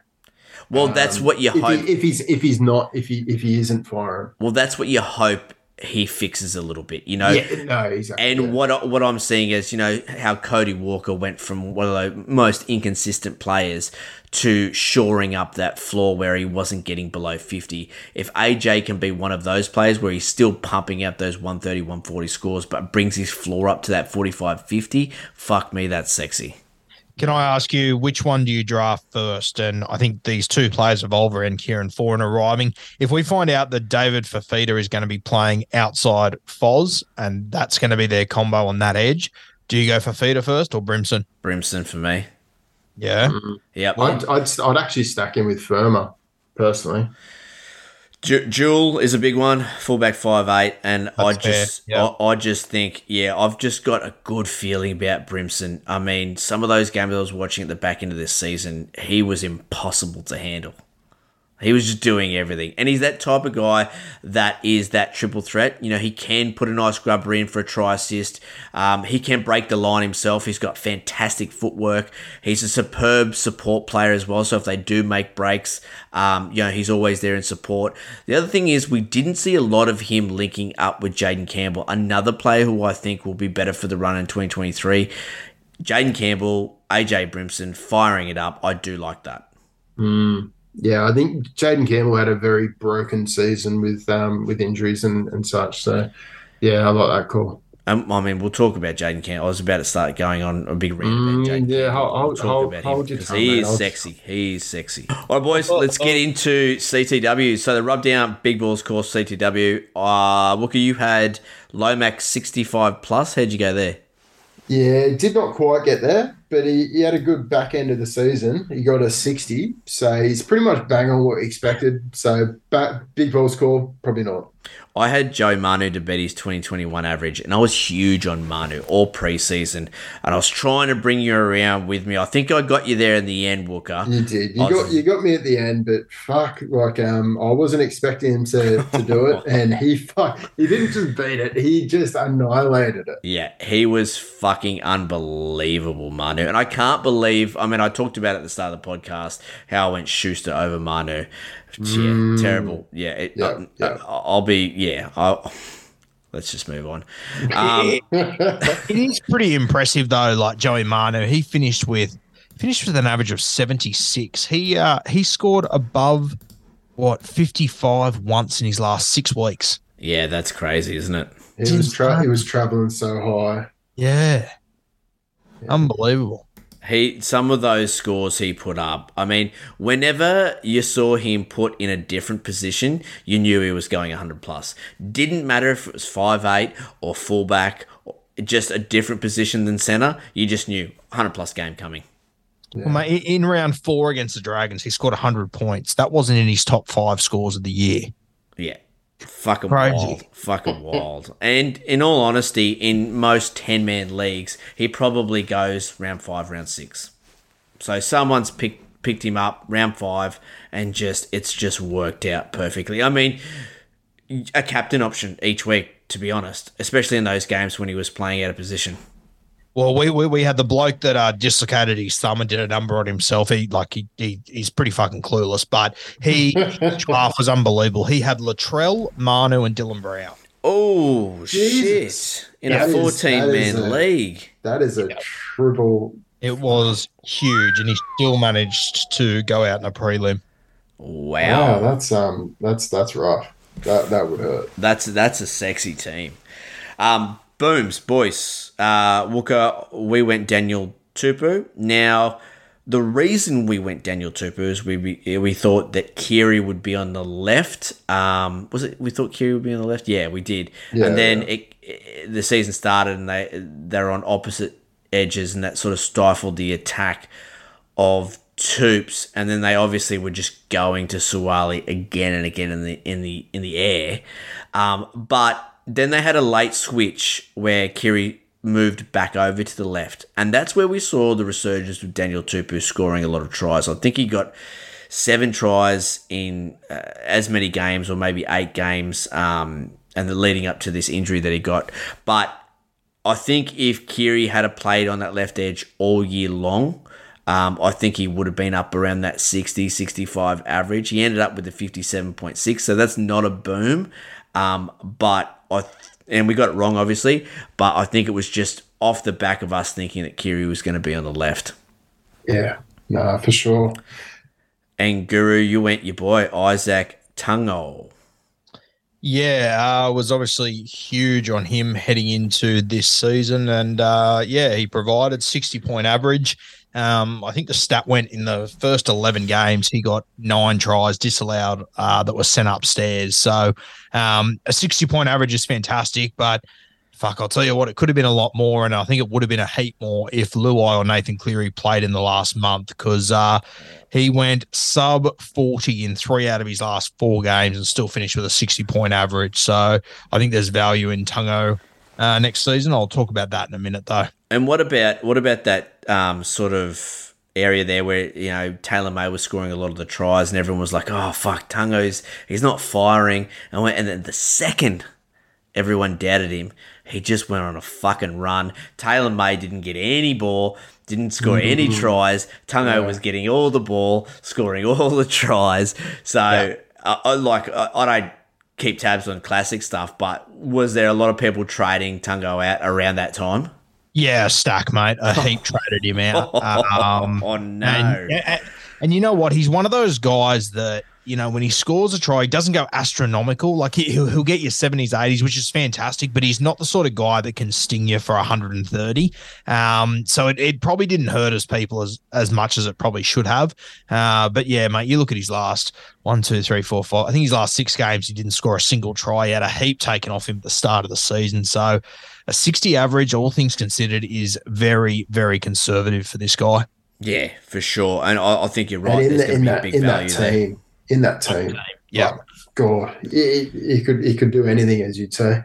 well that's um, what you
If,
hope
he, if he's if he's not if he if he isn't foreign.
well that's what you hope he fixes a little bit you know
Yeah, no, exactly.
And
yeah.
what what I'm seeing is, you know, how Cody Walker went from one of the most inconsistent players to shoring up that floor where he wasn't getting below 50. If AJ can be one of those players where he's still pumping out those 130, 140 scores, but brings his floor up to that 45, 50, fuck me, that's sexy.
Can I ask you which one do you draft first? And I think these two players of Oliver and Kieran Foran arriving. If we find out that David Fifita is going to be playing outside Foz and that's going to be their combo on that edge, do you go for Fifita first or Brimson?
Brimson for me.
Yeah.
Mm-hmm.
yeah, I'd, I'd I'd actually stack him with Firma personally.
Ju- Dual is a big one, fullback five eight, and I
That's fair,
just,
yeah.
I, I just think, yeah, I've just got a good feeling about Brimson. I mean, some of those games I was watching at the back end of this season, he was impossible to handle. He was just doing everything, and he's that type of guy that is that triple threat. You know, he can put a nice grubber in for a try assist. Um, he can break the line himself. He's got fantastic footwork. He's a superb support player as well. So if they do make breaks, um, you know, he's always there in support. The other thing is we didn't see a lot of him linking up with Jayden Campbell, another player who I think will be better for the run in 2023. Jayden Campbell, AJ Brimson, firing it up. I do like that.
Yeah, I think Jayden Campbell had a very broken season with um with injuries and, and such. So yeah, I like that call.
Um, I mean, we'll talk about Jayden Campbell. I was about to start going on a big rant
Mm,
about Jayden
yeah,
Campbell.
hold-
We'll
hold-
talk
hold-
about
hold
him
your
because
tongue,
he is
I'll-
sexy. He is sexy. All right, boys, let's get into CTW. So the rub down big balls course CTW. Uh, Wooker, you had Lomax 65 plus. How'd you go there?
Yeah, did not quite get there, but he, he had a good back end of the season. He got a 60, so he's pretty much bang on what we expected. So back, big ball score, probably not.
I had Joe Manu to bet his 2021 average, and I was huge on Manu all preseason, and I was trying to bring you around with me. I think I got you there in the end, Wooker.
You did. You
was-
got you got me at the end, but fuck, like um, I wasn't expecting him to, to do it, [laughs] and he fuck, he didn't just beat it, he just annihilated it.
Yeah, he was fucking unbelievable, Manu. And I can't believe, I mean, I talked about at the start of the podcast how I went Schuster over Manu. Yeah, terrible. Yeah, it,
Yeah,
I,
yeah.
will be, yeah. I'll, let's just move on. Um, [laughs]
It is pretty impressive though. Like Joey Manu, he finished with finished with an average of seventy six. He uh he scored above what fifty five once in his last six weeks.
yeah, that's crazy, isn't it?
He was tra- he was traveling so high.
Yeah, unbelievable.
He some of those scores he put up. I mean, whenever you saw him put in a different position, you knew he was going 100 plus. Didn't matter if it was five eight or fullback, or just a different position than center. You just knew 100 plus game coming.
Well, mate, in round four against the Dragons, he scored 100 points. That wasn't in his top five scores of the year.
Yeah. Fucking
Crazy.
wild. Fucking wild. And in all honesty, in most 10 man leagues, he probably goes round five, round six. So someone's picked picked him up round five and just it's just worked out perfectly. I mean, a captain option each week, to be honest, especially in those games when he was playing out of position.
Well, we, we, we had the bloke that uh, dislocated his thumb and did a number on himself. He like he, he he's pretty fucking clueless, but he [laughs] half was unbelievable. He had Latrell, Manu, and Dylan Brown.
Oh
Jesus.
shit! In
That
a
fourteen-man
league.
That is a triple.
It was huge, and he still managed to go out in a prelim.
Wow, that's um, that's that's rough. That that would hurt.
That's that's a sexy team. Um, booms, boys. Uh, Wooker, we went Daniel Tupou. Now, the reason we went Daniel Tupou is we we, we thought that Keary would be on the left. Um, was it? We thought Keary would be on the left. Yeah, we did.
Yeah,
and then
yeah.
it, it, the season started, and they they're on opposite edges, and that sort of stifled the attack of Toops, and then they obviously were just going to Suaalii again and again in the in the in the air. Um, but then they had a late switch where Keary moved back over to the left, and that's where we saw the resurgence of Daniel Tupou scoring a lot of tries. I think he got seven tries in uh, as many games, or maybe eight games, um, and the leading up to this injury that he got, but. I think if Keary had played on that left edge all year long, um, I think he would have been up around that 60, 65 average. He ended up with a 57.6, so that's not a boom. Um, but I, and we got it wrong, obviously, but I think it was just off the back of us thinking that Keary was going to be on the left.
Yeah, nah, for sure.
And Guru, you went your boy, Izack Tago.
Yeah, uh, was obviously huge on him heading into this season, and uh, yeah, he provided sixty point average. Um, I think the stat went in the first eleven games, he got nine tries disallowed uh, that were sent upstairs. So um, a sixty point average is fantastic, but fuck, I'll tell you what, it could have been a lot more, and I think it would have been a heap more if Luai or Nathan Cleary played in the last month because uh, he went sub 40 in three out of his last four games and still finished with a 60 point average. So I think there's value in Tago uh, next season. I'll talk about that in a minute, though.
And what about what about that um, sort of area there where you know Taylan May was scoring a lot of the tries and everyone was like, "Oh fuck, Tago's he's not firing," and went, and then the second everyone doubted him, he just went on a fucking run. Taylan May didn't get any ball, didn't score any tries. Tago was getting all the ball, scoring [laughs] all the tries. So I, I like I, I don't keep tabs on classic stuff, but was there a lot of people trading Tago out around that time?
Yeah, stack, mate. A [laughs] heap traded him out. [laughs] Um,
oh no!
And, and, and you know what? He's one of those guys that you know when he scores a try, he doesn't go astronomical. Like he, he'll, he'll get you seventies, eighties, which is fantastic. But he's not the sort of guy that can sting you for hundred and thirty. Um, so it, it probably didn't hurt his people as as much as it probably should have. Uh, but yeah, mate, you look at his last one, two, three, four, five. I think his last six games, he didn't score a single try. He had a heap taken off him at the start of the season. So a 60 average, all things considered, is very, very conservative for this guy.
yeah, for sure. And I, I think you're right.
and in,
There's
the,
going
in
to
that
be a big value there.
Team, in that team,
Yeah.
like, God, he, he could he could do anything, as you'd say.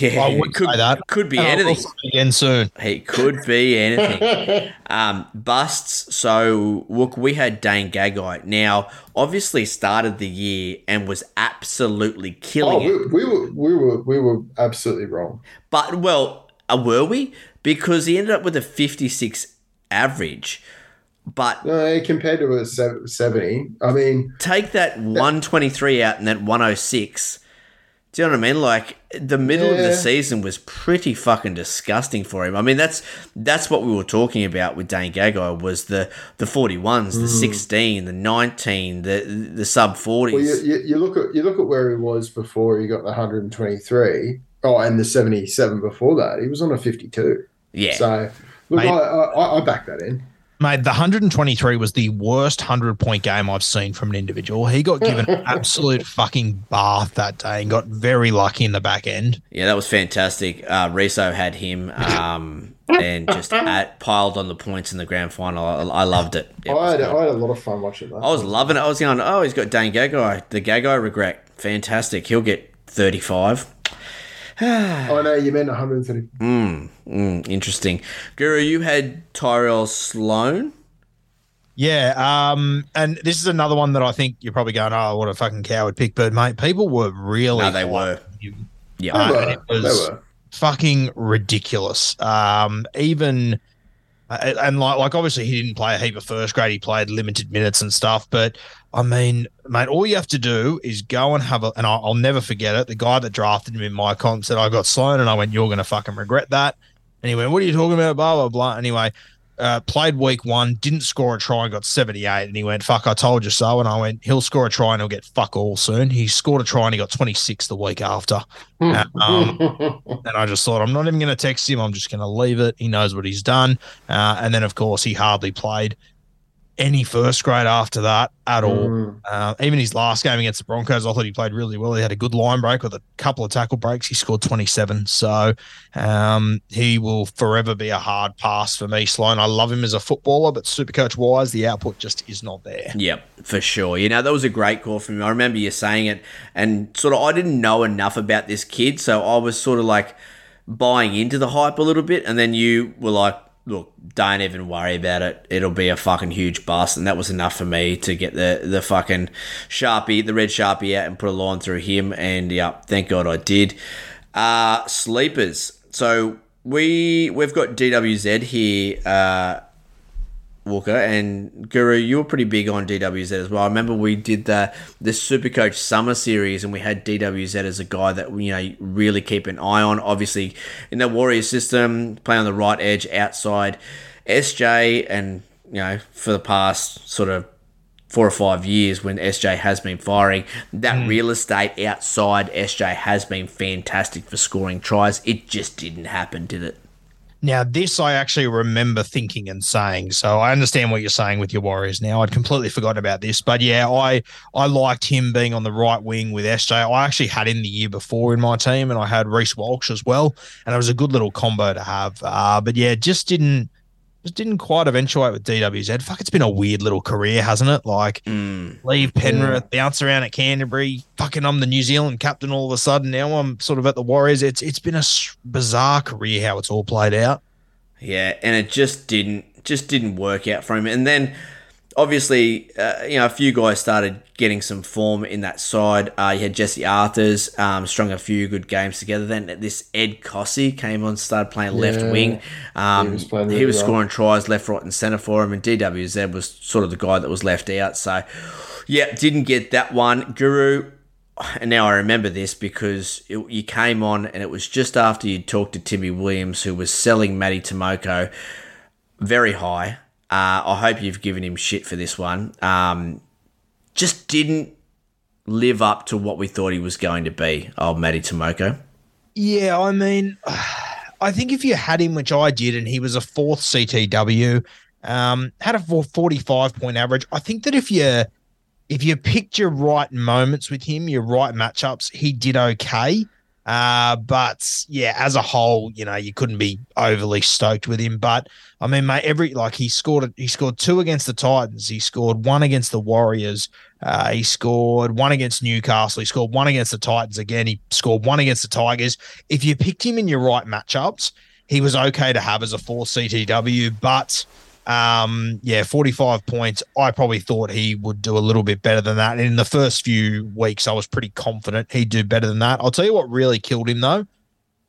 Yeah,
I would
could
say that.
could be
And I'll
anything.
Again soon.
He could be anything. [laughs] um, busts. So look, we had Dane Gagai. Now, obviously, started the year and was absolutely
Oh,
killing it.
we, we were we were we were absolutely wrong.
But well, uh, were we? Because he ended up with a 56 average. But
No, compared to a seventy, I mean,
take that 123 out and that 106. Do you know what I mean? Like the middle of the season was pretty fucking disgusting for him. I mean, that's that's what we were talking about with Dane Gagai was the the 41s, the 16, the 19, the the sub 40s.
Mm. well, you, you, you look at you look at where he was before he got the hundred and twenty three. Oh, and the seventy seven before that, he was on a fifty two.
yeah.
So Look,
Mate.
I, I, I back that in.
Mate, the 123 was the worst 100 point game I've seen from an individual. He got given an [laughs] absolute fucking bath that day and got very lucky in the back end.
Yeah, that was fantastic. Uh, Riso had him um, and just [laughs] at, piled on the points in the grand final. I, I loved it. It
I, had. I had a lot of fun watching that.
I was loving it. I was going, oh, he's got Dane Gagai. The Gagai regret. Fantastic. He'll get 35. [sighs]
I know you meant 130.
Mm, interesting. Guru, you had Tyrell Sloan.
Yeah, um, and this is another one that I think you're probably going, oh, what a fucking coward pick. But mate, people were really
No, they were.
on him.
Yeah.
They
Uh,
were.
and it was-
They were.
fucking ridiculous. Um, even uh, and like like obviously he didn't play a heap of first grade. He played limited minutes and stuff. But I mean, mate, all you have to do is go and have a. And I'll, I'll never forget it. The guy that drafted him in my comp said I got Sloan, and I went, "You're going to fucking regret that." And he went, "What are you talking about?" Blah blah blah. Anyway. Uh, played week one, didn't score a try and got 78. And he went, Fuck, I told you so. And I went, He'll score a try and he'll get fuck all soon. He scored a try and he got 26 the week after. Uh, um, and I just thought, I'm not even going to text him. I'm just going to leave it. He knows what he's done. Uh, and then, of course, he hardly played any first grade after that at all.
Mm.
Uh, even his last game against the Broncos, I thought he played really well. He had a good line break with a couple of tackle breaks. He scored 27. So um, he will forever be a hard pass for me, Sloan. I love him as a footballer, but super coach wise, the output just is not there.
Yep, for sure. You know, that was a great call from you. I remember you saying it, and sort of, I didn't know enough about this kid, so I was sort of like buying into the hype a little bit, and then you were like, look, don't even worry about it. It'll be a fucking huge bust, and that was enough for me to get the, the fucking Sharpie, the red Sharpie out and put a line through him, and yeah, thank God I did. Uh, sleepers. So we, we've got DWZ here, uh, Walker and Guru, you were pretty big on DWZ as well. I remember we did the the Supercoach Summer Series, and we had DWZ as a guy that you know really keep an eye on. Obviously, in the Warrior system, playing on the right edge, outside SJ, and you know for the past sort of four or five years when SJ has been firing, that hmm. real estate outside SJ has been fantastic for scoring tries. It just didn't happen, did it?
Now, this I actually remember thinking and saying. So I understand what you're saying with your Warriors now. I'd completely forgotten about this. But yeah, I I liked him being on the right wing with SJ. I actually had him the year before in my team, and I had Reece Walsh as well. And it was a good little combo to have. Uh, but yeah, just didn't just didn't quite eventuate with DWZ. Fuck, it's been a weird little career, hasn't it? Like leave Penrith, bounce around at Canterbury. Fucking, I'm the New Zealand captain all of a sudden. Now I'm sort of at the Warriors. It's it's been a bizarre career how it's all played out.
Yeah, and it just didn't just didn't work out for him. And then obviously, uh, you know, a few guys started getting some form in that side. Uh, you had Jesse Arthurs um, strung a few good games together. Then this Ed Kosi came on, started playing left wing. Um,
he was
he was,
well.
scoring tries left, right, and centre for him. And DWZ was sort of the guy that was left out. So, yeah, didn't get that one. Guru. And now I remember this because it, you came on and it was just after you talked to Timmy Williams, who was selling Matty Timoko very high. Uh, I hope you've given him shit for this one. Um, just didn't live up to what we thought he was going to be, old Matty Timoko.
Yeah, I mean, [sighs] I think if you had him, which I did, and he was a fourth CTW, um, had a 45 point average. I think that if you if you picked your right moments with him, your right matchups, he did okay. Uh, but yeah, as a whole, you know, you couldn't be overly stoked with him. But I mean, mate, every like he scored he scored two against the Titans, he scored one against the Warriors, uh, he scored one against Newcastle, he scored one against the Titans again, he scored one against the Tigers. If you picked him in your right matchups, he was okay to have as a four CTW, but um, yeah, 45 points. I probably thought he would do a little bit better than that. And in the first few weeks, I was pretty confident he'd do better than that. I'll tell you what really killed him though.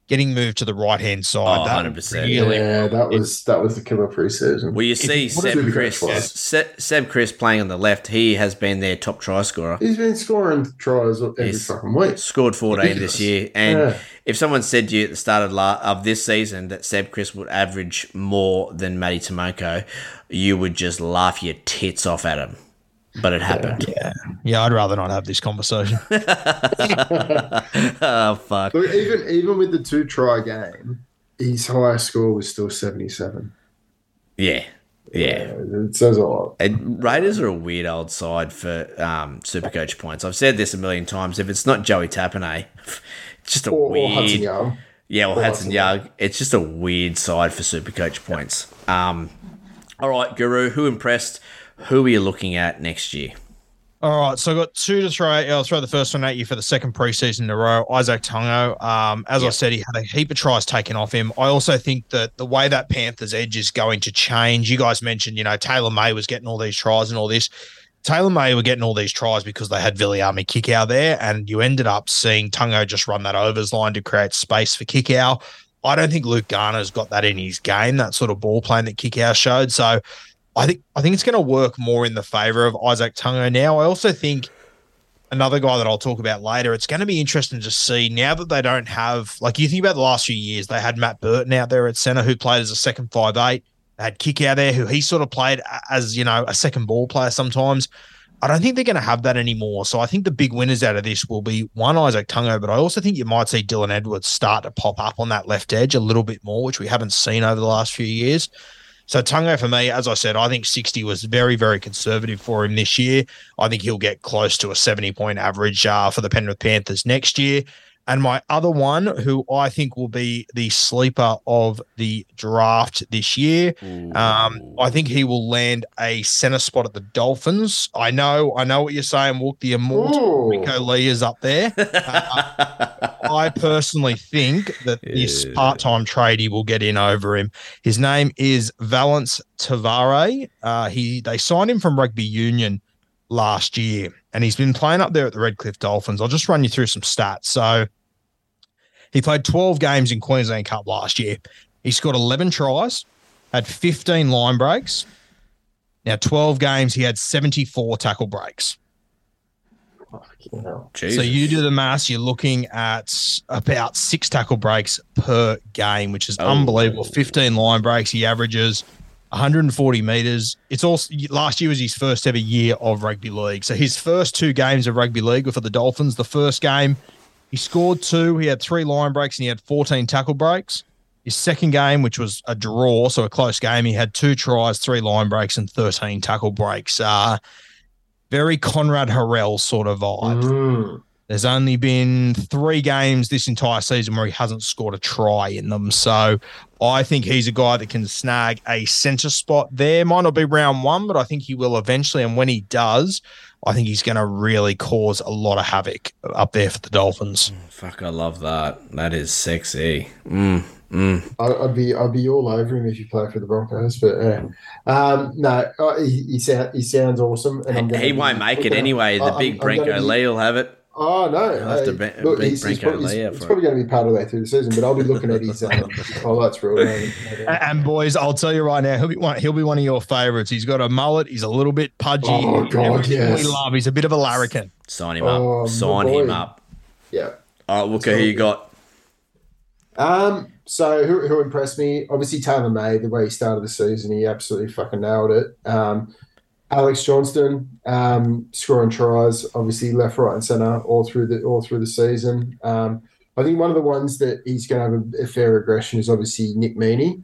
Getting moved to the right hand side.
Oh,
that
100%.
really
yeah, that was that was the killer preseason.
Well, you see
what is
Seb Kris,
was?
Seb, Seb Kris playing on the left. He has been their top try scorer.
He's been scoring tries every
He's
fucking week.
Scored 14
Ridiculous.
this year. And
Yeah.
if someone said to you at the start of, la- of this season that Seb Kris would average more than Matty Timoko, you would just laugh your tits off at him. But it happened.
Yeah. Yeah, I'd rather not have this conversation. [laughs]
oh, fuck.
Look, even even with the two try game, his highest score was still seventy seven.
Yeah, yeah.
It says a lot.
And Raiders are a weird old side for um, Super Coach points. I've said this a million times. If it's not Joey Tapine, [laughs] it's just a
Or, or
weird.
Hudson Young.
Yeah, well,
Or
Hudson
Hudson
Young. It's just a weird side for Super Coach points. Um, all right, Guru, who impressed? Who are you looking at next year?
All right, so I've got two to throw. I'll throw the first one at you for the second preseason in a row. Izack Tago. Um, as I said, he had a heap of tries taken off him. I also think that the way that Panthers edge is going to change. You guys mentioned, you know, Taylan May was getting all these tries and all this. Taylan May were getting all these tries because they had Viliami Kikau there, and you ended up seeing Tago just run that overs line to create space for Kikau. I don't think Luke Garner's got that in his game, that sort of ball playing that Kikau showed. So I think I think it's going to work more in the favor of Izack Tago now. I also think another guy that I'll talk about later. It's going to be interesting to see now that they don't have like you think about the last few years. They had Matt Burton out there at center who played as a second five eight. They had Kikau there who he sort of played as you know a second ball player sometimes. I don't think they're going to have that anymore. So I think the big winners out of this will be one Izack Tago, but I also think you might see Dylan Edwards start to pop up on that left edge a little bit more, which we haven't seen over the last few years. So Tago for me, as I said, I think 60 was very, very conservative for him this year. I think he'll get close to a 70 point average uh, for the Penrith Panthers next year. And my other one, who I think will be the sleeper of the draft this year, um, I think he will land a center spot at the Dolphins. I know, I know what you're saying. Walk the immortal
Ooh.
Rico Lee is up there. [laughs] Uh, I personally think that this part-time tradie will get in over him. His name is Valence Tavare. Uh, he they signed him from Rugby Union last year, and he's been playing up there at the Redcliffe Dolphins. I'll just run you through some stats. So he played 12 games in Queensland Cup last year. He scored 11 tries, had 15 line breaks. Now, 12 games, he had 74 tackle breaks. So you do the maths, you're looking at about six tackle breaks per game, which is
Oh.
unbelievable. 15 line breaks. He averages 140 meters. It's also last year was his first ever year of rugby league. So his first two games of rugby league were for the Dolphins. The first game, he scored two, he had three line breaks, and he had 14 tackle breaks. His second game, which was a draw, so a close game, he had two tries, three line breaks, and 13 tackle breaks. Uh, very Konrad Hurrell sort of vibe.
Mm.
There's only been three games this entire season where he hasn't scored a try in them. So I think he's a guy that can snag a centre spot there. Might not be round one, but I think he will eventually. And when he does, I think he's going to really cause a lot of havoc up there for the Dolphins.
Fuck, I love that. That is sexy. Mm, mm.
I- I'd be I'd be all over him if you play for the Broncos, but yeah. um, no, uh, he, he, sound, he sounds awesome, and I'm
He, he won't make it anyway. The
I'm-
big
I'm Brenko
Lee will have it.
Oh no!
He'll have to
hey,
be-
look,
beat
he's, he's, probably,
Lee
he's
for it.
probably going to be part of the way through the season, but I'll be looking at his, um, his [laughs] highlights real.
A- And boys, I'll tell you right now, he'll be one. He'll be one of your favourites. He's got a mullet. He's a little bit pudgy.
Oh, God, yes.
We love. He's a bit of a larrikin.
Sign him
Oh,
up. Sign him up.
Yeah.
All right, Wooker, who you got?
Um. So who, who impressed me? Obviously Taylan May. The way he started the season, he absolutely fucking nailed it. Um, Alex Johnston, um, scoring tries, obviously left, right, and center all through the all through the season. Um, I think one of the ones that he's going to have a, a fair regression is obviously Nick Meaney.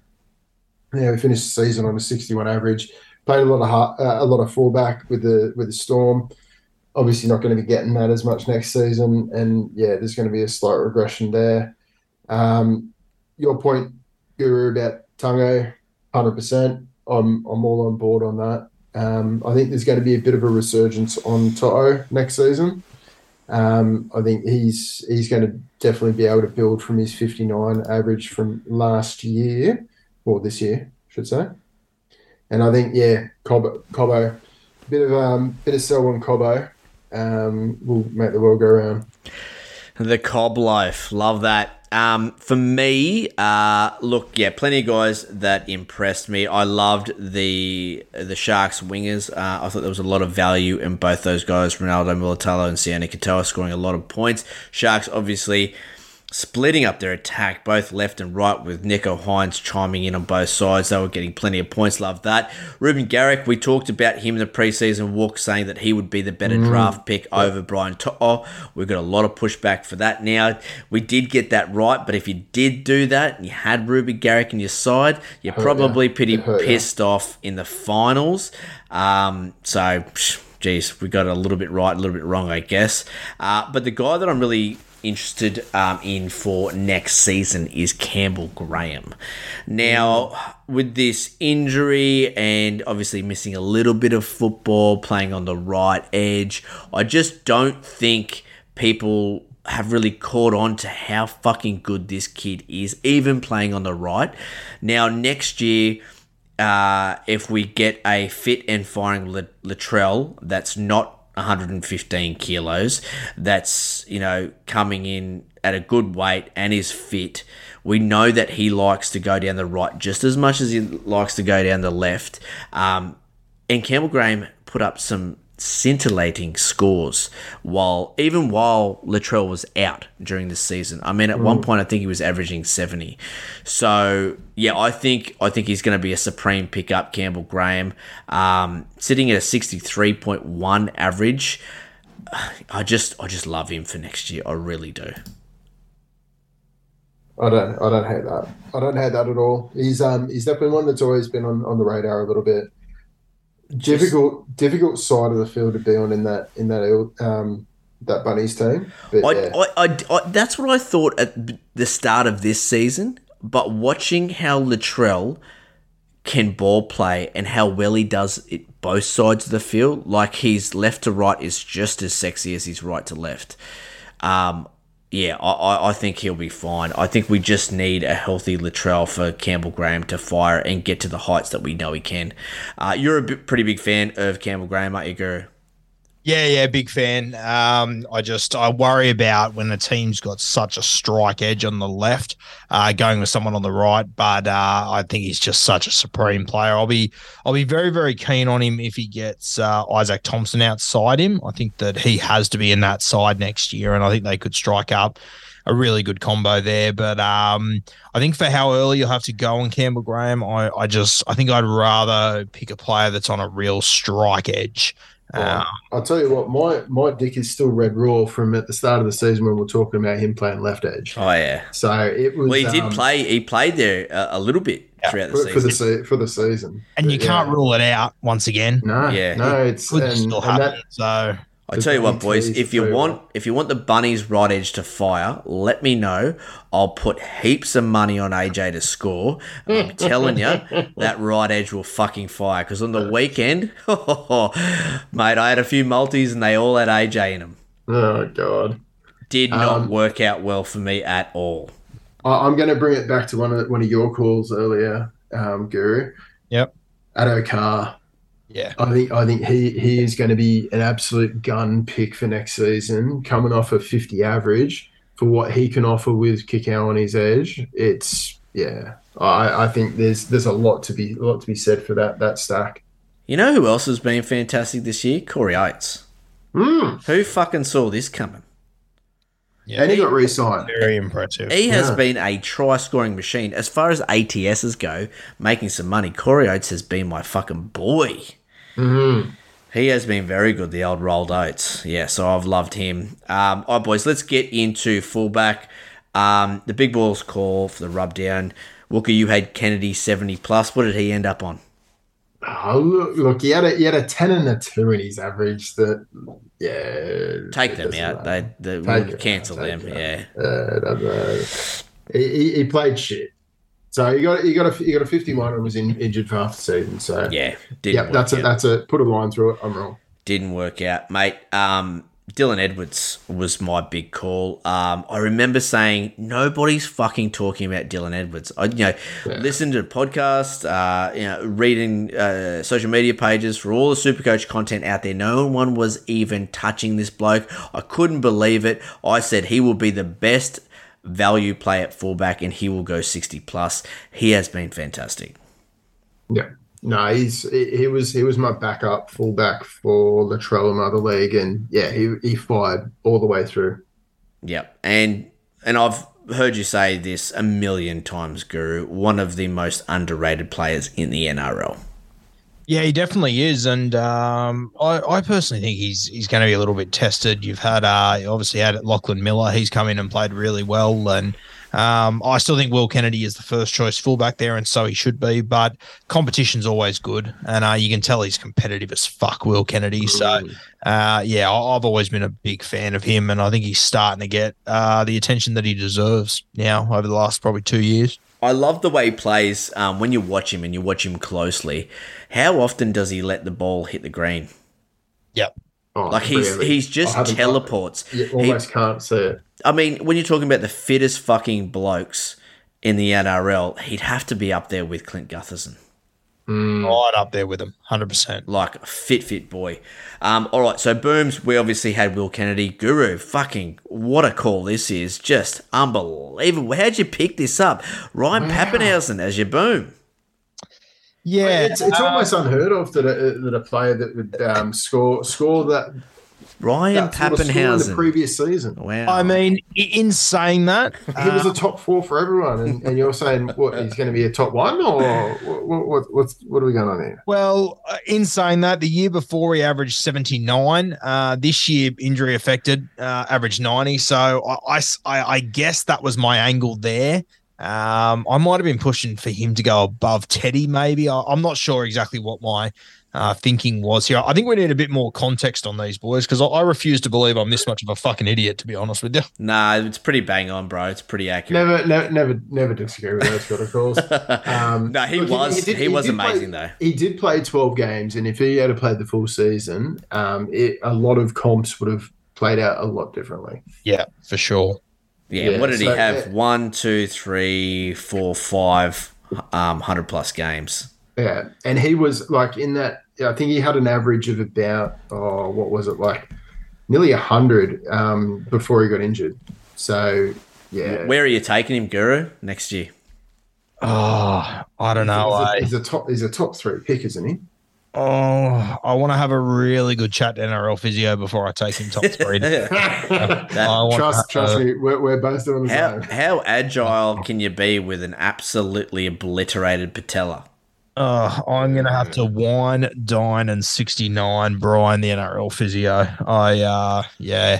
Yeah, we finished the season on a 61 average. Played a lot of ha- uh, a lot of fullback with the with the Storm. Obviously, not going to be getting that as much next season, and yeah, there's going to be a slight regression there. Um, your point, Guru, about Tago, hundred percent. I'm I'm all on board on that. Um, I think there's going to be a bit of a resurgence on Toto next season. Um, I think he's he's going to definitely be able to build from his 59 average from last year or this year, I should say. And I think yeah, Cobo, Cobbo bit of um bit of sell on Cobbo um, will make the world go round.
The Cob life, Love that. Um, for me, uh, look, yeah, plenty of guys that impressed me. I loved the the Sharks wingers. Uh, I thought there was a lot of value in both those guys, Ronaldo Mulitalo and Sione Katoa, scoring a lot of points. Sharks, obviously, splitting up their attack, both left and right, with Nicho Hynes chiming in on both sides. They were getting plenty of points. Love that. Reuben Garrick, we talked about him in the preseason walk, saying that he would be the better draft pick over Brian To'o. We've got a lot of pushback for that now. We did get that right, but if you did do that and you had Reuben Garrick in your side, you're probably pretty
hurt
pissed off in the finals. Um, so, psh, geez, we got a little bit right, a little bit wrong, I guess. Uh, but the guy that I'm really interested um, in for next season is Campbell Graham. Now, with this injury and obviously missing a little bit of football, playing on the right edge, I just don't think people have really caught on to how fucking good this kid is, even playing on the right. Now, next year, uh, if we get a fit and firing Lat- Latrell that's not 115 kilos, that's, you know, coming in at a good weight and is fit, we know that he likes to go down the right just as much as he likes to go down the left. Um, and Campbell Graham put up some scintillating scores while even while Latrell was out during the season. I mean, at one point, I think he was averaging seventy. So yeah, I think I think he's going to be a supreme pickup. Campbell Graham, um, sitting at a sixty three point one average. I just I just love him for next year. I really do.
I don't I don't hate that. I don't hate that at all. He's um he's definitely one that's always been on, on the radar a little bit. Difficult difficult side of the field to be on in that in that um that bunnies team. But
I,
yeah.
I, I, I, that's what I thought at the start of this season. But watching how Latrell can ball play and how well he does it both sides of the field, like his left to right is just as sexy as his right to left. Um, yeah, I, I, think he'll be fine. I think we just need a healthy Latrell for Campbell Graham to fire and get to the heights that we know he can. Uh, you're a pretty big fan of Campbell Graham, aren't you, Guru?
Yeah, yeah, big fan. Um, I just I worry about when the team's got such a strike edge on the left, uh, going with someone on the right. But uh, I think he's just such a supreme player. I'll be I'll be very very keen on him if he gets uh, Izaac Thompson outside him. I think that he has to be in that side next year, and I think they could strike up a really good combo there. But um, I think for how early you'll have to go on Campbell Graham, I, I just I think I'd rather pick a player that's on a real strike edge. Um,
I'll tell you what, my my dick is still red raw from at the start of the season when we are talking about him playing left edge.
Oh yeah.
So it was
Well, he did
um,
play. He played there a, a little bit throughout the
for, for the
season.
se- for the season.
and you
But,
can't
yeah.
rule it out once again.
No,
Yeah.
no, it's
Could
and,
still
and
happen.
that,
so
I tell you what, boys. If you want,
what.
if you want the bunnies right edge to fire, let me know. I'll put heaps of money on AJ to score. I'm [laughs] telling you, that right edge will fucking fire. Because on the weekend, [laughs] mate, I had a few multis and they all had AJ in them.
oh god.
Did not
Um,
work out well for me at all.
I- I'm going to bring it back to one of one of your calls earlier, um, Guru.
Yep.
Addo Carr.
Yeah,
I think I think he he is going to be an absolute gun pick for next season, coming off a 50 average for what he can offer with Kikau on his edge. It's yeah. I, I think there's there's a lot to be a lot to be said for that that stack.
You know who else has been fantastic this year? Corey Oates.
Mm.
Who fucking saw this coming?
yeah,
And he got re-signed.
very impressive.
He has
Yeah.
been a try scoring machine. As far as ATSs go, making some money, Corey Oates has been my fucking boy.
Mm-hmm.
He has been very good, the old rolled oats. Yeah, so I've loved him. Um, all right, boys, let's get into fullback. Um, the big balls call for the rub down. Wooker, you had Kennedy 70 plus. What did he end up on?
Oh, look, look, he had a he had a ten and a two in his average. That yeah,
Take them out.
matter.
They, they cancel
out,
them.
it
Yeah.
Uh, he, he played shit. So you got he got a he got a fifty one and was in, injured for half the season. So
Yeah.
Yeah, that's a
out.
that's a put a line through it. I'm wrong.
didn't work out, mate. Um, Dylan Edwards was my big call. Um, I remember saying nobody's fucking talking about Dylan Edwards. I, you know, listen to podcasts, uh, you know, reading uh, social media pages for all the Supercoach content out there. No one was even touching this bloke. I couldn't believe it. I said he will be the best value play at fullback, and he will go sixty plus. He has been fantastic.
Yeah. No, he's he, was he was my backup fullback for Latrell in other league, and yeah, he he fired all the way through.
Yep. And and I've heard you say this a million times, Guru, one of the most underrated players in the NRL.
Yeah, he definitely is, and um, I, I, personally think he's he's going to be a little bit tested. You've had uh, obviously had Lachlan Miller; he's come in and played really well, and um, I still think Will Kennedy is the first choice fullback there, and so he should be. But competition's always good, and uh, you can tell he's competitive as fuck, Will Kennedy. So, uh, yeah, I've always been a big fan of him, and I think he's starting to get uh, the attention that he deserves now over the last probably two years.
I love the way he plays um, when you watch him and you watch him closely. How often does he let the ball hit the green?
Yep.
Oh,
like he's
really?
he's just
I
teleports.
You
He-
almost can't see it.
I mean, when you're talking about the fittest fucking blokes in the NRL, he'd have to be up there with Clint Gutherson.
Right up there with him, hundred percent.
Like a fit, fit boy. Um, all right, so Booms, we obviously had Will Kennedy. Guru, fucking what a call this is. Just unbelievable. How'd you pick this up? Ryan Papenhuyzen as your boom.
Yeah,
it's it's
uh,
almost unheard of that a, that a player that would um, score score that
Ryan
that sort of score in the
Papenhuyzen.
previous season.
Wow.
I mean, i- in saying that,
He was a top four for everyone, and, and you're saying what he's going to be a top one, or what, what, what's what are we going on here?
Well, uh, in saying that, the year before he averaged 79. Uh, this year, injury affected, uh, averaged 90. So I I guess that was my angle there. Um, I might have been pushing for him to go above Teddy, maybe. I, I'm not sure exactly what my uh, thinking was here. I think we need a bit more context on these boys because I, I refuse to believe I'm this much of a fucking idiot, to be honest with you. [laughs]
Nah, it's pretty bang on, bro. It's pretty accurate.
Never, never, never, never disagree with those sort of calls. [laughs] Um,
No, he
look,
was- he was
did play-
amazing, though.
He did play 12 games, and if he had played the full season, um, it, a lot of comps would have played out a lot differently.
Yeah, for sure.
Yeah,
Yeah,
what did he have?
yeah.
One, two, three, four, five, um, hundred plus games.
Yeah, and he was like in that. I think he had an average of about oh, what was it like, nearly hundred um, before he got injured. So yeah,
Where are you taking him, Guru, next year?
Oh, I don't know.
he's, a, he's a top. He's a top three pick, isn't he?
Oh, I want to have a really good chat to NRL physio before I take him top three. [laughs] I
trust,
to-
trust me, we're, we're both doing the
How
same.
how agile can you be with an absolutely obliterated patella?
Uh, I'm gonna have to wine, dine, and 69 Brian the NRL physio. I uh yeah.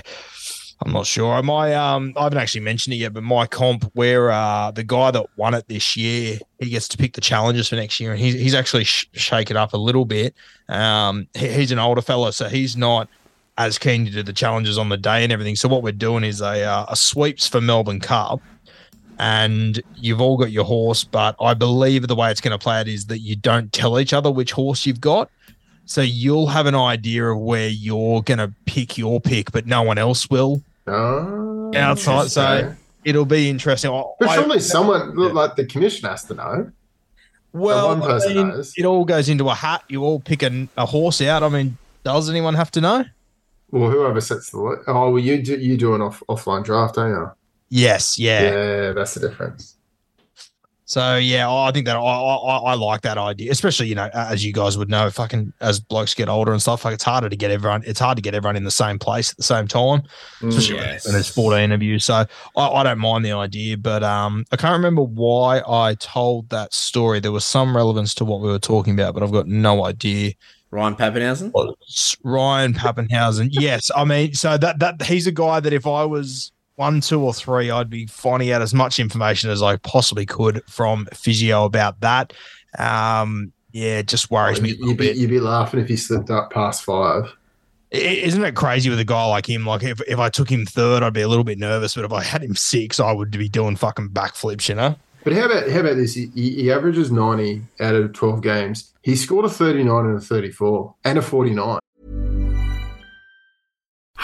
I'm not sure. My um, I haven't actually mentioned it yet, but my comp, where uh, the guy that won it this year, he gets to pick the challenges for next year, and he's he's actually sh- shaken up a little bit. Um, he- he's an older fella, so he's not as keen to do the challenges on the day and everything. So what we're doing is a uh, a sweeps for Melbourne Cup, and you've all got your horse, but I believe the way it's going to play it is that you don't tell each other which horse you've got. So you'll have an idea of where you're going to pick your pick, but no one else will
Oh,
outside. So it'll be interesting. I-
but
I-
surely someone like the commission has to know.
well,
one person
I mean,
knows.
it all goes into a hat. You all pick a, a horse out. I mean, does anyone have to know?
Well, whoever sets the oh, well, you do you do an off offline draft, don't you?
Yes, yeah.
Yeah, that's the difference.
So yeah, I think that I, I I like that idea, especially you know as you guys would know, fucking as blokes get older and stuff, like it's harder to get everyone. It's hard to get everyone in the same place at the same time, especially when-
Yes.
when there's 14 of you. So I, I don't mind the idea, but um, I can't remember why I told that story. There was some relevance to what we were talking about, but I've got no idea.
Ryan Papenhuyzen?
Ryan Papenhuyzen. yes, I mean, so that that he's a guy that if I was one, two, or three, I'd be finding out as much information as I possibly could from physio about that. Um, yeah, it just worries me a
You-
little
You'd be,
bit.
you'd be laughing if he slipped up past five.
Isn't it crazy with a guy like him? Like if, if I took him third, I'd be a little bit nervous, but if I had him six, I would be doing fucking backflips, you know?
But how about how about this? He, he averages ninety out of twelve games. He scored a thirty nine and a thirty four and a forty nine.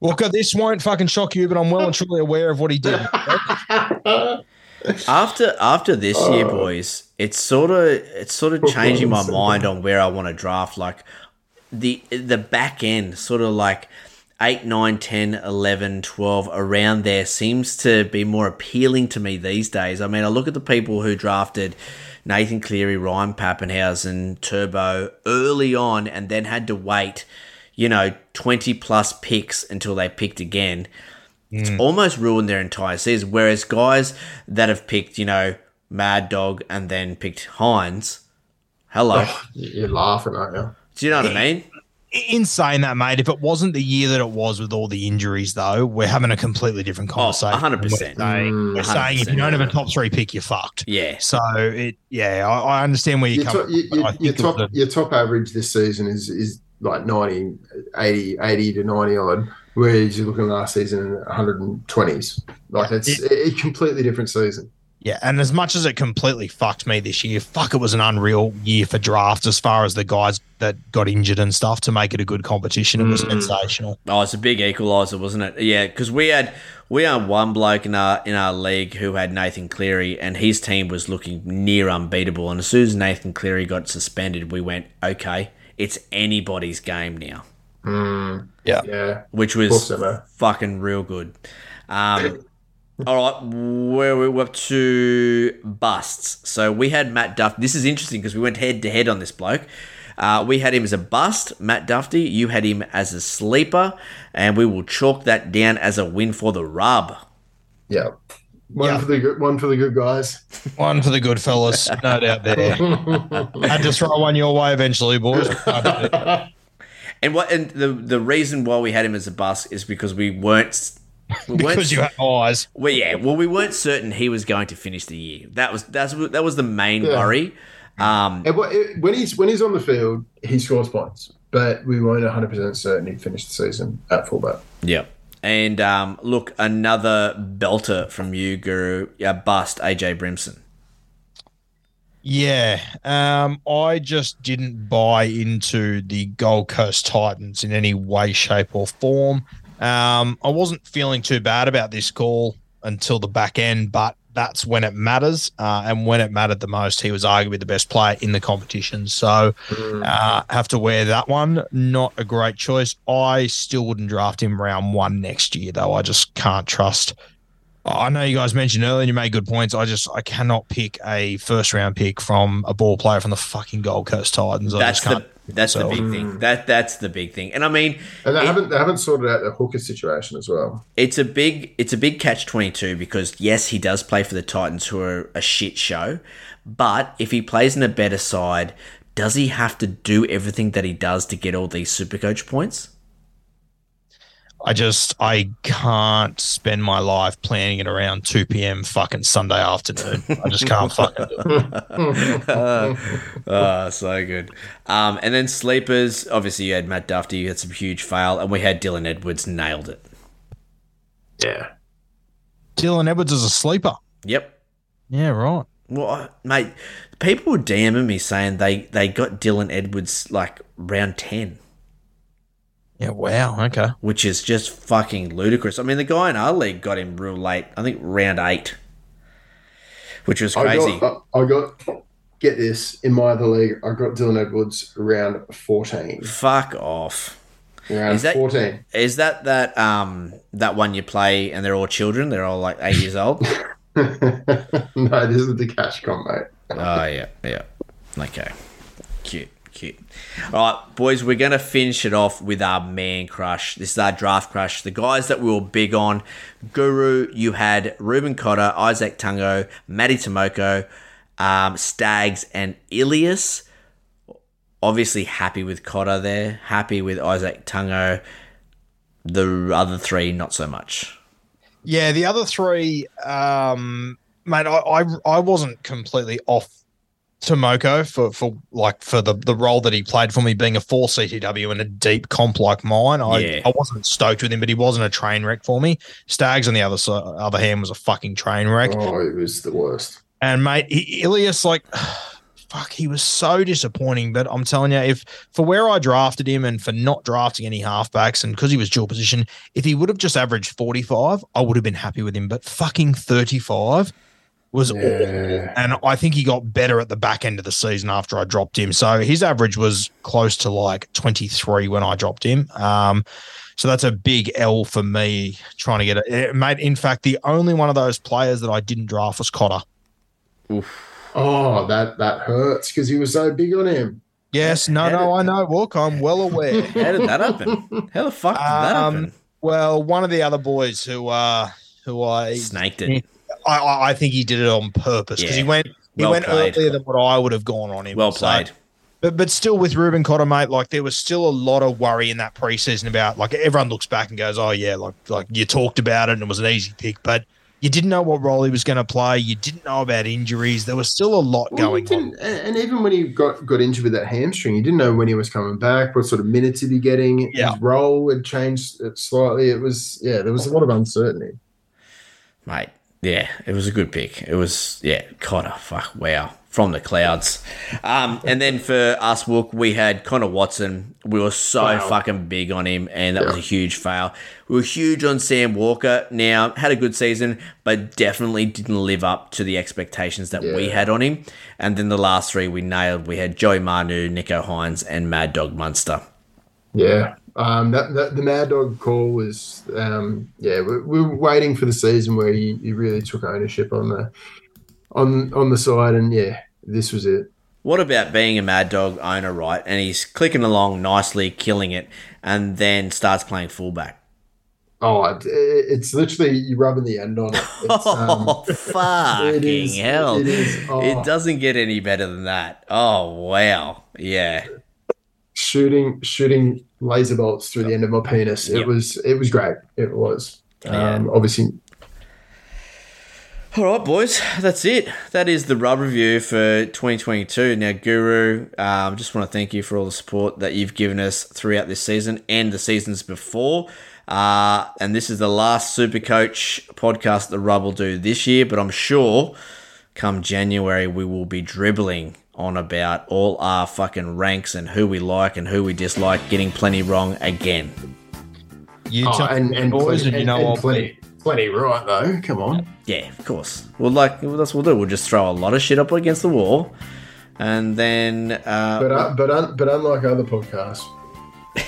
Well, God, this won't fucking shock you, but I'm well and [laughs] truly aware of what he did.
After after this year, uh. boys, it's sort of it's sort of changing my mind on where I want to draft. Like the the back end, sort of like 8, 9, 10, 11, 12, around there seems to be more appealing to me these days. I mean, I look at the people who drafted Nathan Cleary, Ryan Papenhuyzen, Turbo early on and then had to wait, you know, 20 plus picks until they picked again. It's mm. almost ruined their entire season. Whereas guys that have picked, you know, Mad Dog and then picked Hynes, hello.
You're laughing, aren't you?
Do you know what I mean?
In saying that, mate, if it wasn't the year that it was with all the injuries, though, we're having a completely different oh, conversation.
Oh, 100%.
We're saying, mm. we're saying if you don't have a top three pick, you're fucked.
Yeah.
So it, yeah, I, I understand where you
Your,
come.
top,
from,
your, your top,
the-
your top average this season is is like 90, 80, 80 to 90 odd, whereas you're looking last season in 120s. Like it's a, a completely different season.
Yeah, and as much as it completely fucked me this year, fuck, it was an unreal year for drafts as far as the guys that got injured and stuff to make it a good competition. It was mm. sensational.
Oh, it's a big equaliser, wasn't it? Yeah, because we had we had one bloke in our in our league who had Nathan Cleary, and his team was looking near unbeatable. And as soon as Nathan Cleary got suspended, we went, okay, it's anybody's game now,
Yeah.
which was
Awesome,
fucking real good. Um, [coughs] all right, where are we up to busts? So we had Matt Duff. This is interesting because we went head to head on this bloke. Uh, we had him as a bust, Matt Dufty. You had him as a sleeper, and we will chalk that down as a win for the rub.
Yeah. One
Yeah.
for the good, one for the good guys.
One for the good fellas, [laughs] no doubt there. [laughs] Had to throw one your way eventually, boys.
And what? And the the reason why we had him as a bus is because we weren't. We weren't
because you had eyes.
Well, yeah. Well, we weren't certain he was going to finish the year. That was that's that was the main
Yeah.
worry. Um,
And it- when he's when he's on the field, he scores points, but we weren't 100 percent certain he'd finish the season at fullback.
Yeah. And um, look, another belter from you, Guru. Yeah, bust AJ Brimson.
Yeah, um, I just didn't buy into the Gold Coast Titans in any way, shape, or form. Um, I wasn't feeling too bad about this call until the back end, but that's when it matters. Uh, and when it mattered the most, he was arguably the best player in the competition. So uh, have to wear that one. Not a great choice. I still wouldn't draft him round one next year, though. I just can't trust. I know you guys mentioned earlier, and you made good points. I just I cannot pick a first round pick from a ball player from the fucking Gold Coast Titans. I
That's
just can't.
the that's the big thing. Mm. That that's the big thing. And I mean,
And they
it-
haven't they haven't sorted out the hooker situation as well.
it's a big it's a big catch twenty two because yes, he does play for the Titans, who are a shit show. But if he plays in a better side, does he have to do everything that he does to get all these super coach points?
I just I can't spend my life planning it around two p.m. fucking Sunday afternoon. I just can't fucking do it.
Oh, [laughs] so good. Um, and then sleepers, obviously you had Matt Dufty, you had some huge fail, and we had Dylan Edwards nailed it.
Yeah.
Dylan Edwards is a sleeper.
Yep.
Yeah, right.
Well, I- mate, people were DMing me saying they, they got Dylan Edwards like round 10,
Yeah, wow. Okay.
which is just fucking ludicrous. I mean, the guy in our league got him real late, I think round 8, which was crazy.
I got, I got get this in my other league. I got Dylan Edwards round 14.
Fuck off.
Around
Is that-
14.
Is that that um that one you play and they're all children? They're all like eight years old. [laughs]
no, this is the cash comp, mate.
Oh yeah, yeah. Okay. Cute, cute. All right, boys, we're gonna finish it off with our man crush. This is our draft crush. The guys that we were big on. Guru, you had Reuben Cotter, Izack Tago, Matty Timoko, um, Stags, and Ilias. Obviously happy with Cotter there. Happy with Izack Tago. The other three, not so much.
Yeah, the other three, um, mate, I, I I wasn't completely off Timoko for for like for the the role that he played for me being a four CTW and a deep comp like mine. I,
Yeah.
I wasn't stoked with him, but he wasn't a train wreck for me. Stags on the other side, other hand was a fucking train wreck.
Oh, it was the worst.
And mate, I- Ilias, like, [sighs] fuck, he was so disappointing. But I'm telling you, if for where I drafted him and for not drafting any halfbacks and because he was dual position, if he would have just averaged 45, I would have been happy with him. But fucking 35 was awful. And I think he got better at the back end of the season after I dropped him. So his average was close to like 23 when I dropped him. Um, so that's a big L for me trying to get it. Mate, in fact, the only one of those players that I didn't draft was Cotter.
Oh, that that hurts because he was so big on him.
Yes, no, no, I know. Look, I'm well aware. [laughs]
How did that happen? How the fuck did that
Um,
happen?
well, one of the other boys who uh who I
Snaked it.
I- I, I think he did it on purpose because
Yeah.
he went he
Well
went
played.
earlier than what I would have gone on him.
Well
So-
played.
but but still with Reuben Cotter, mate, like there was still a lot of worry in that preseason about like everyone looks back and goes, oh yeah, like like you talked about it and it was an easy pick, but you didn't know what role he was going to play. You didn't know about injuries. There was still a lot
Well,
going on.
and and even when he got got injured with that hamstring, you didn't know when he was coming back, what sort of minutes he'd be getting.
Yeah.
His role had changed uh, slightly. It was yeah, there was a lot of uncertainty.
mate. Yeah, it was a good pick. It was yeah, Cotter. Fuck, wow, from the clouds. Um, and then for us, Wook, we had Connor Watson. We were so
Wow.
fucking big on him, and that was a huge fail. We were huge on Sam Walker. Now had a good season, but definitely didn't live up to the expectations that we had on him. And then the last three we nailed. We had Joey Manu, Nicho Hynes, and Mad Dog Munster.
Yeah. Um, that, that the Mad Dog call was, um, yeah, we, we were waiting for the season where he, he really took ownership on the on on the side, and yeah, this was it.
What about being a Mad Dog owner, right? And he's clicking along nicely, killing it, and then starts playing fullback.
Oh, it, it's literally you rubbing the end on it. [laughs] It's, um,
oh, fucking [laughs]
it is-
hell.
it is, oh.
It doesn't get any better than that. Oh, wow. Yeah.
Shooting shooting laser bolts through the end of my penis. It
Yep.
was it was great. It was.
Yeah.
Um, obviously,
All right, boys. That's it. That is the rub review for 2022. Now, Guru, um, just want to thank you for all the support that you've given us throughout this season and the seasons before. Uh, and this is the last Super Coach podcast the Rub will do this year, but I'm sure come January we will be dribbling on about all our fucking ranks and who we like and who we dislike, getting plenty wrong again.
You
oh, and and,
boys,
plenty,
and you know
and,
I'll
plenty plenty right though. Come on.
Yeah, of course. Well, like that's what we'll do. We'll just throw a lot of shit up against the wall, and then uh,
But uh, but un, but unlike other podcasts,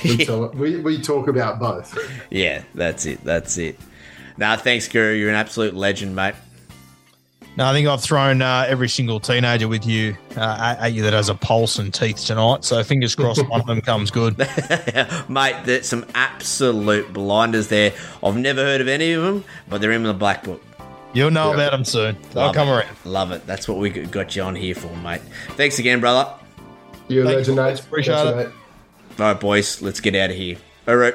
we, [laughs] tell, we we talk about both.
yeah, that's it. That's it. Nah, thanks, Guru. You're an absolute legend, mate.
No, I think I've thrown uh, every single teenager with you uh, at, at you that has a pulse and teeth tonight. So fingers crossed one of them comes good. [laughs]
mate, there's some absolute blinders there. I've never heard of any of them, but they're in the black book.
You'll know
Yeah.
about them soon. They'll
Love
come
it.
around.
Love it. That's what we got you on here for, mate. Thanks again, brother.
You're a
Thank
legend, mate.
Appreciate
Thanks,
it.
mate.
All right, boys, let's get out of here. All right.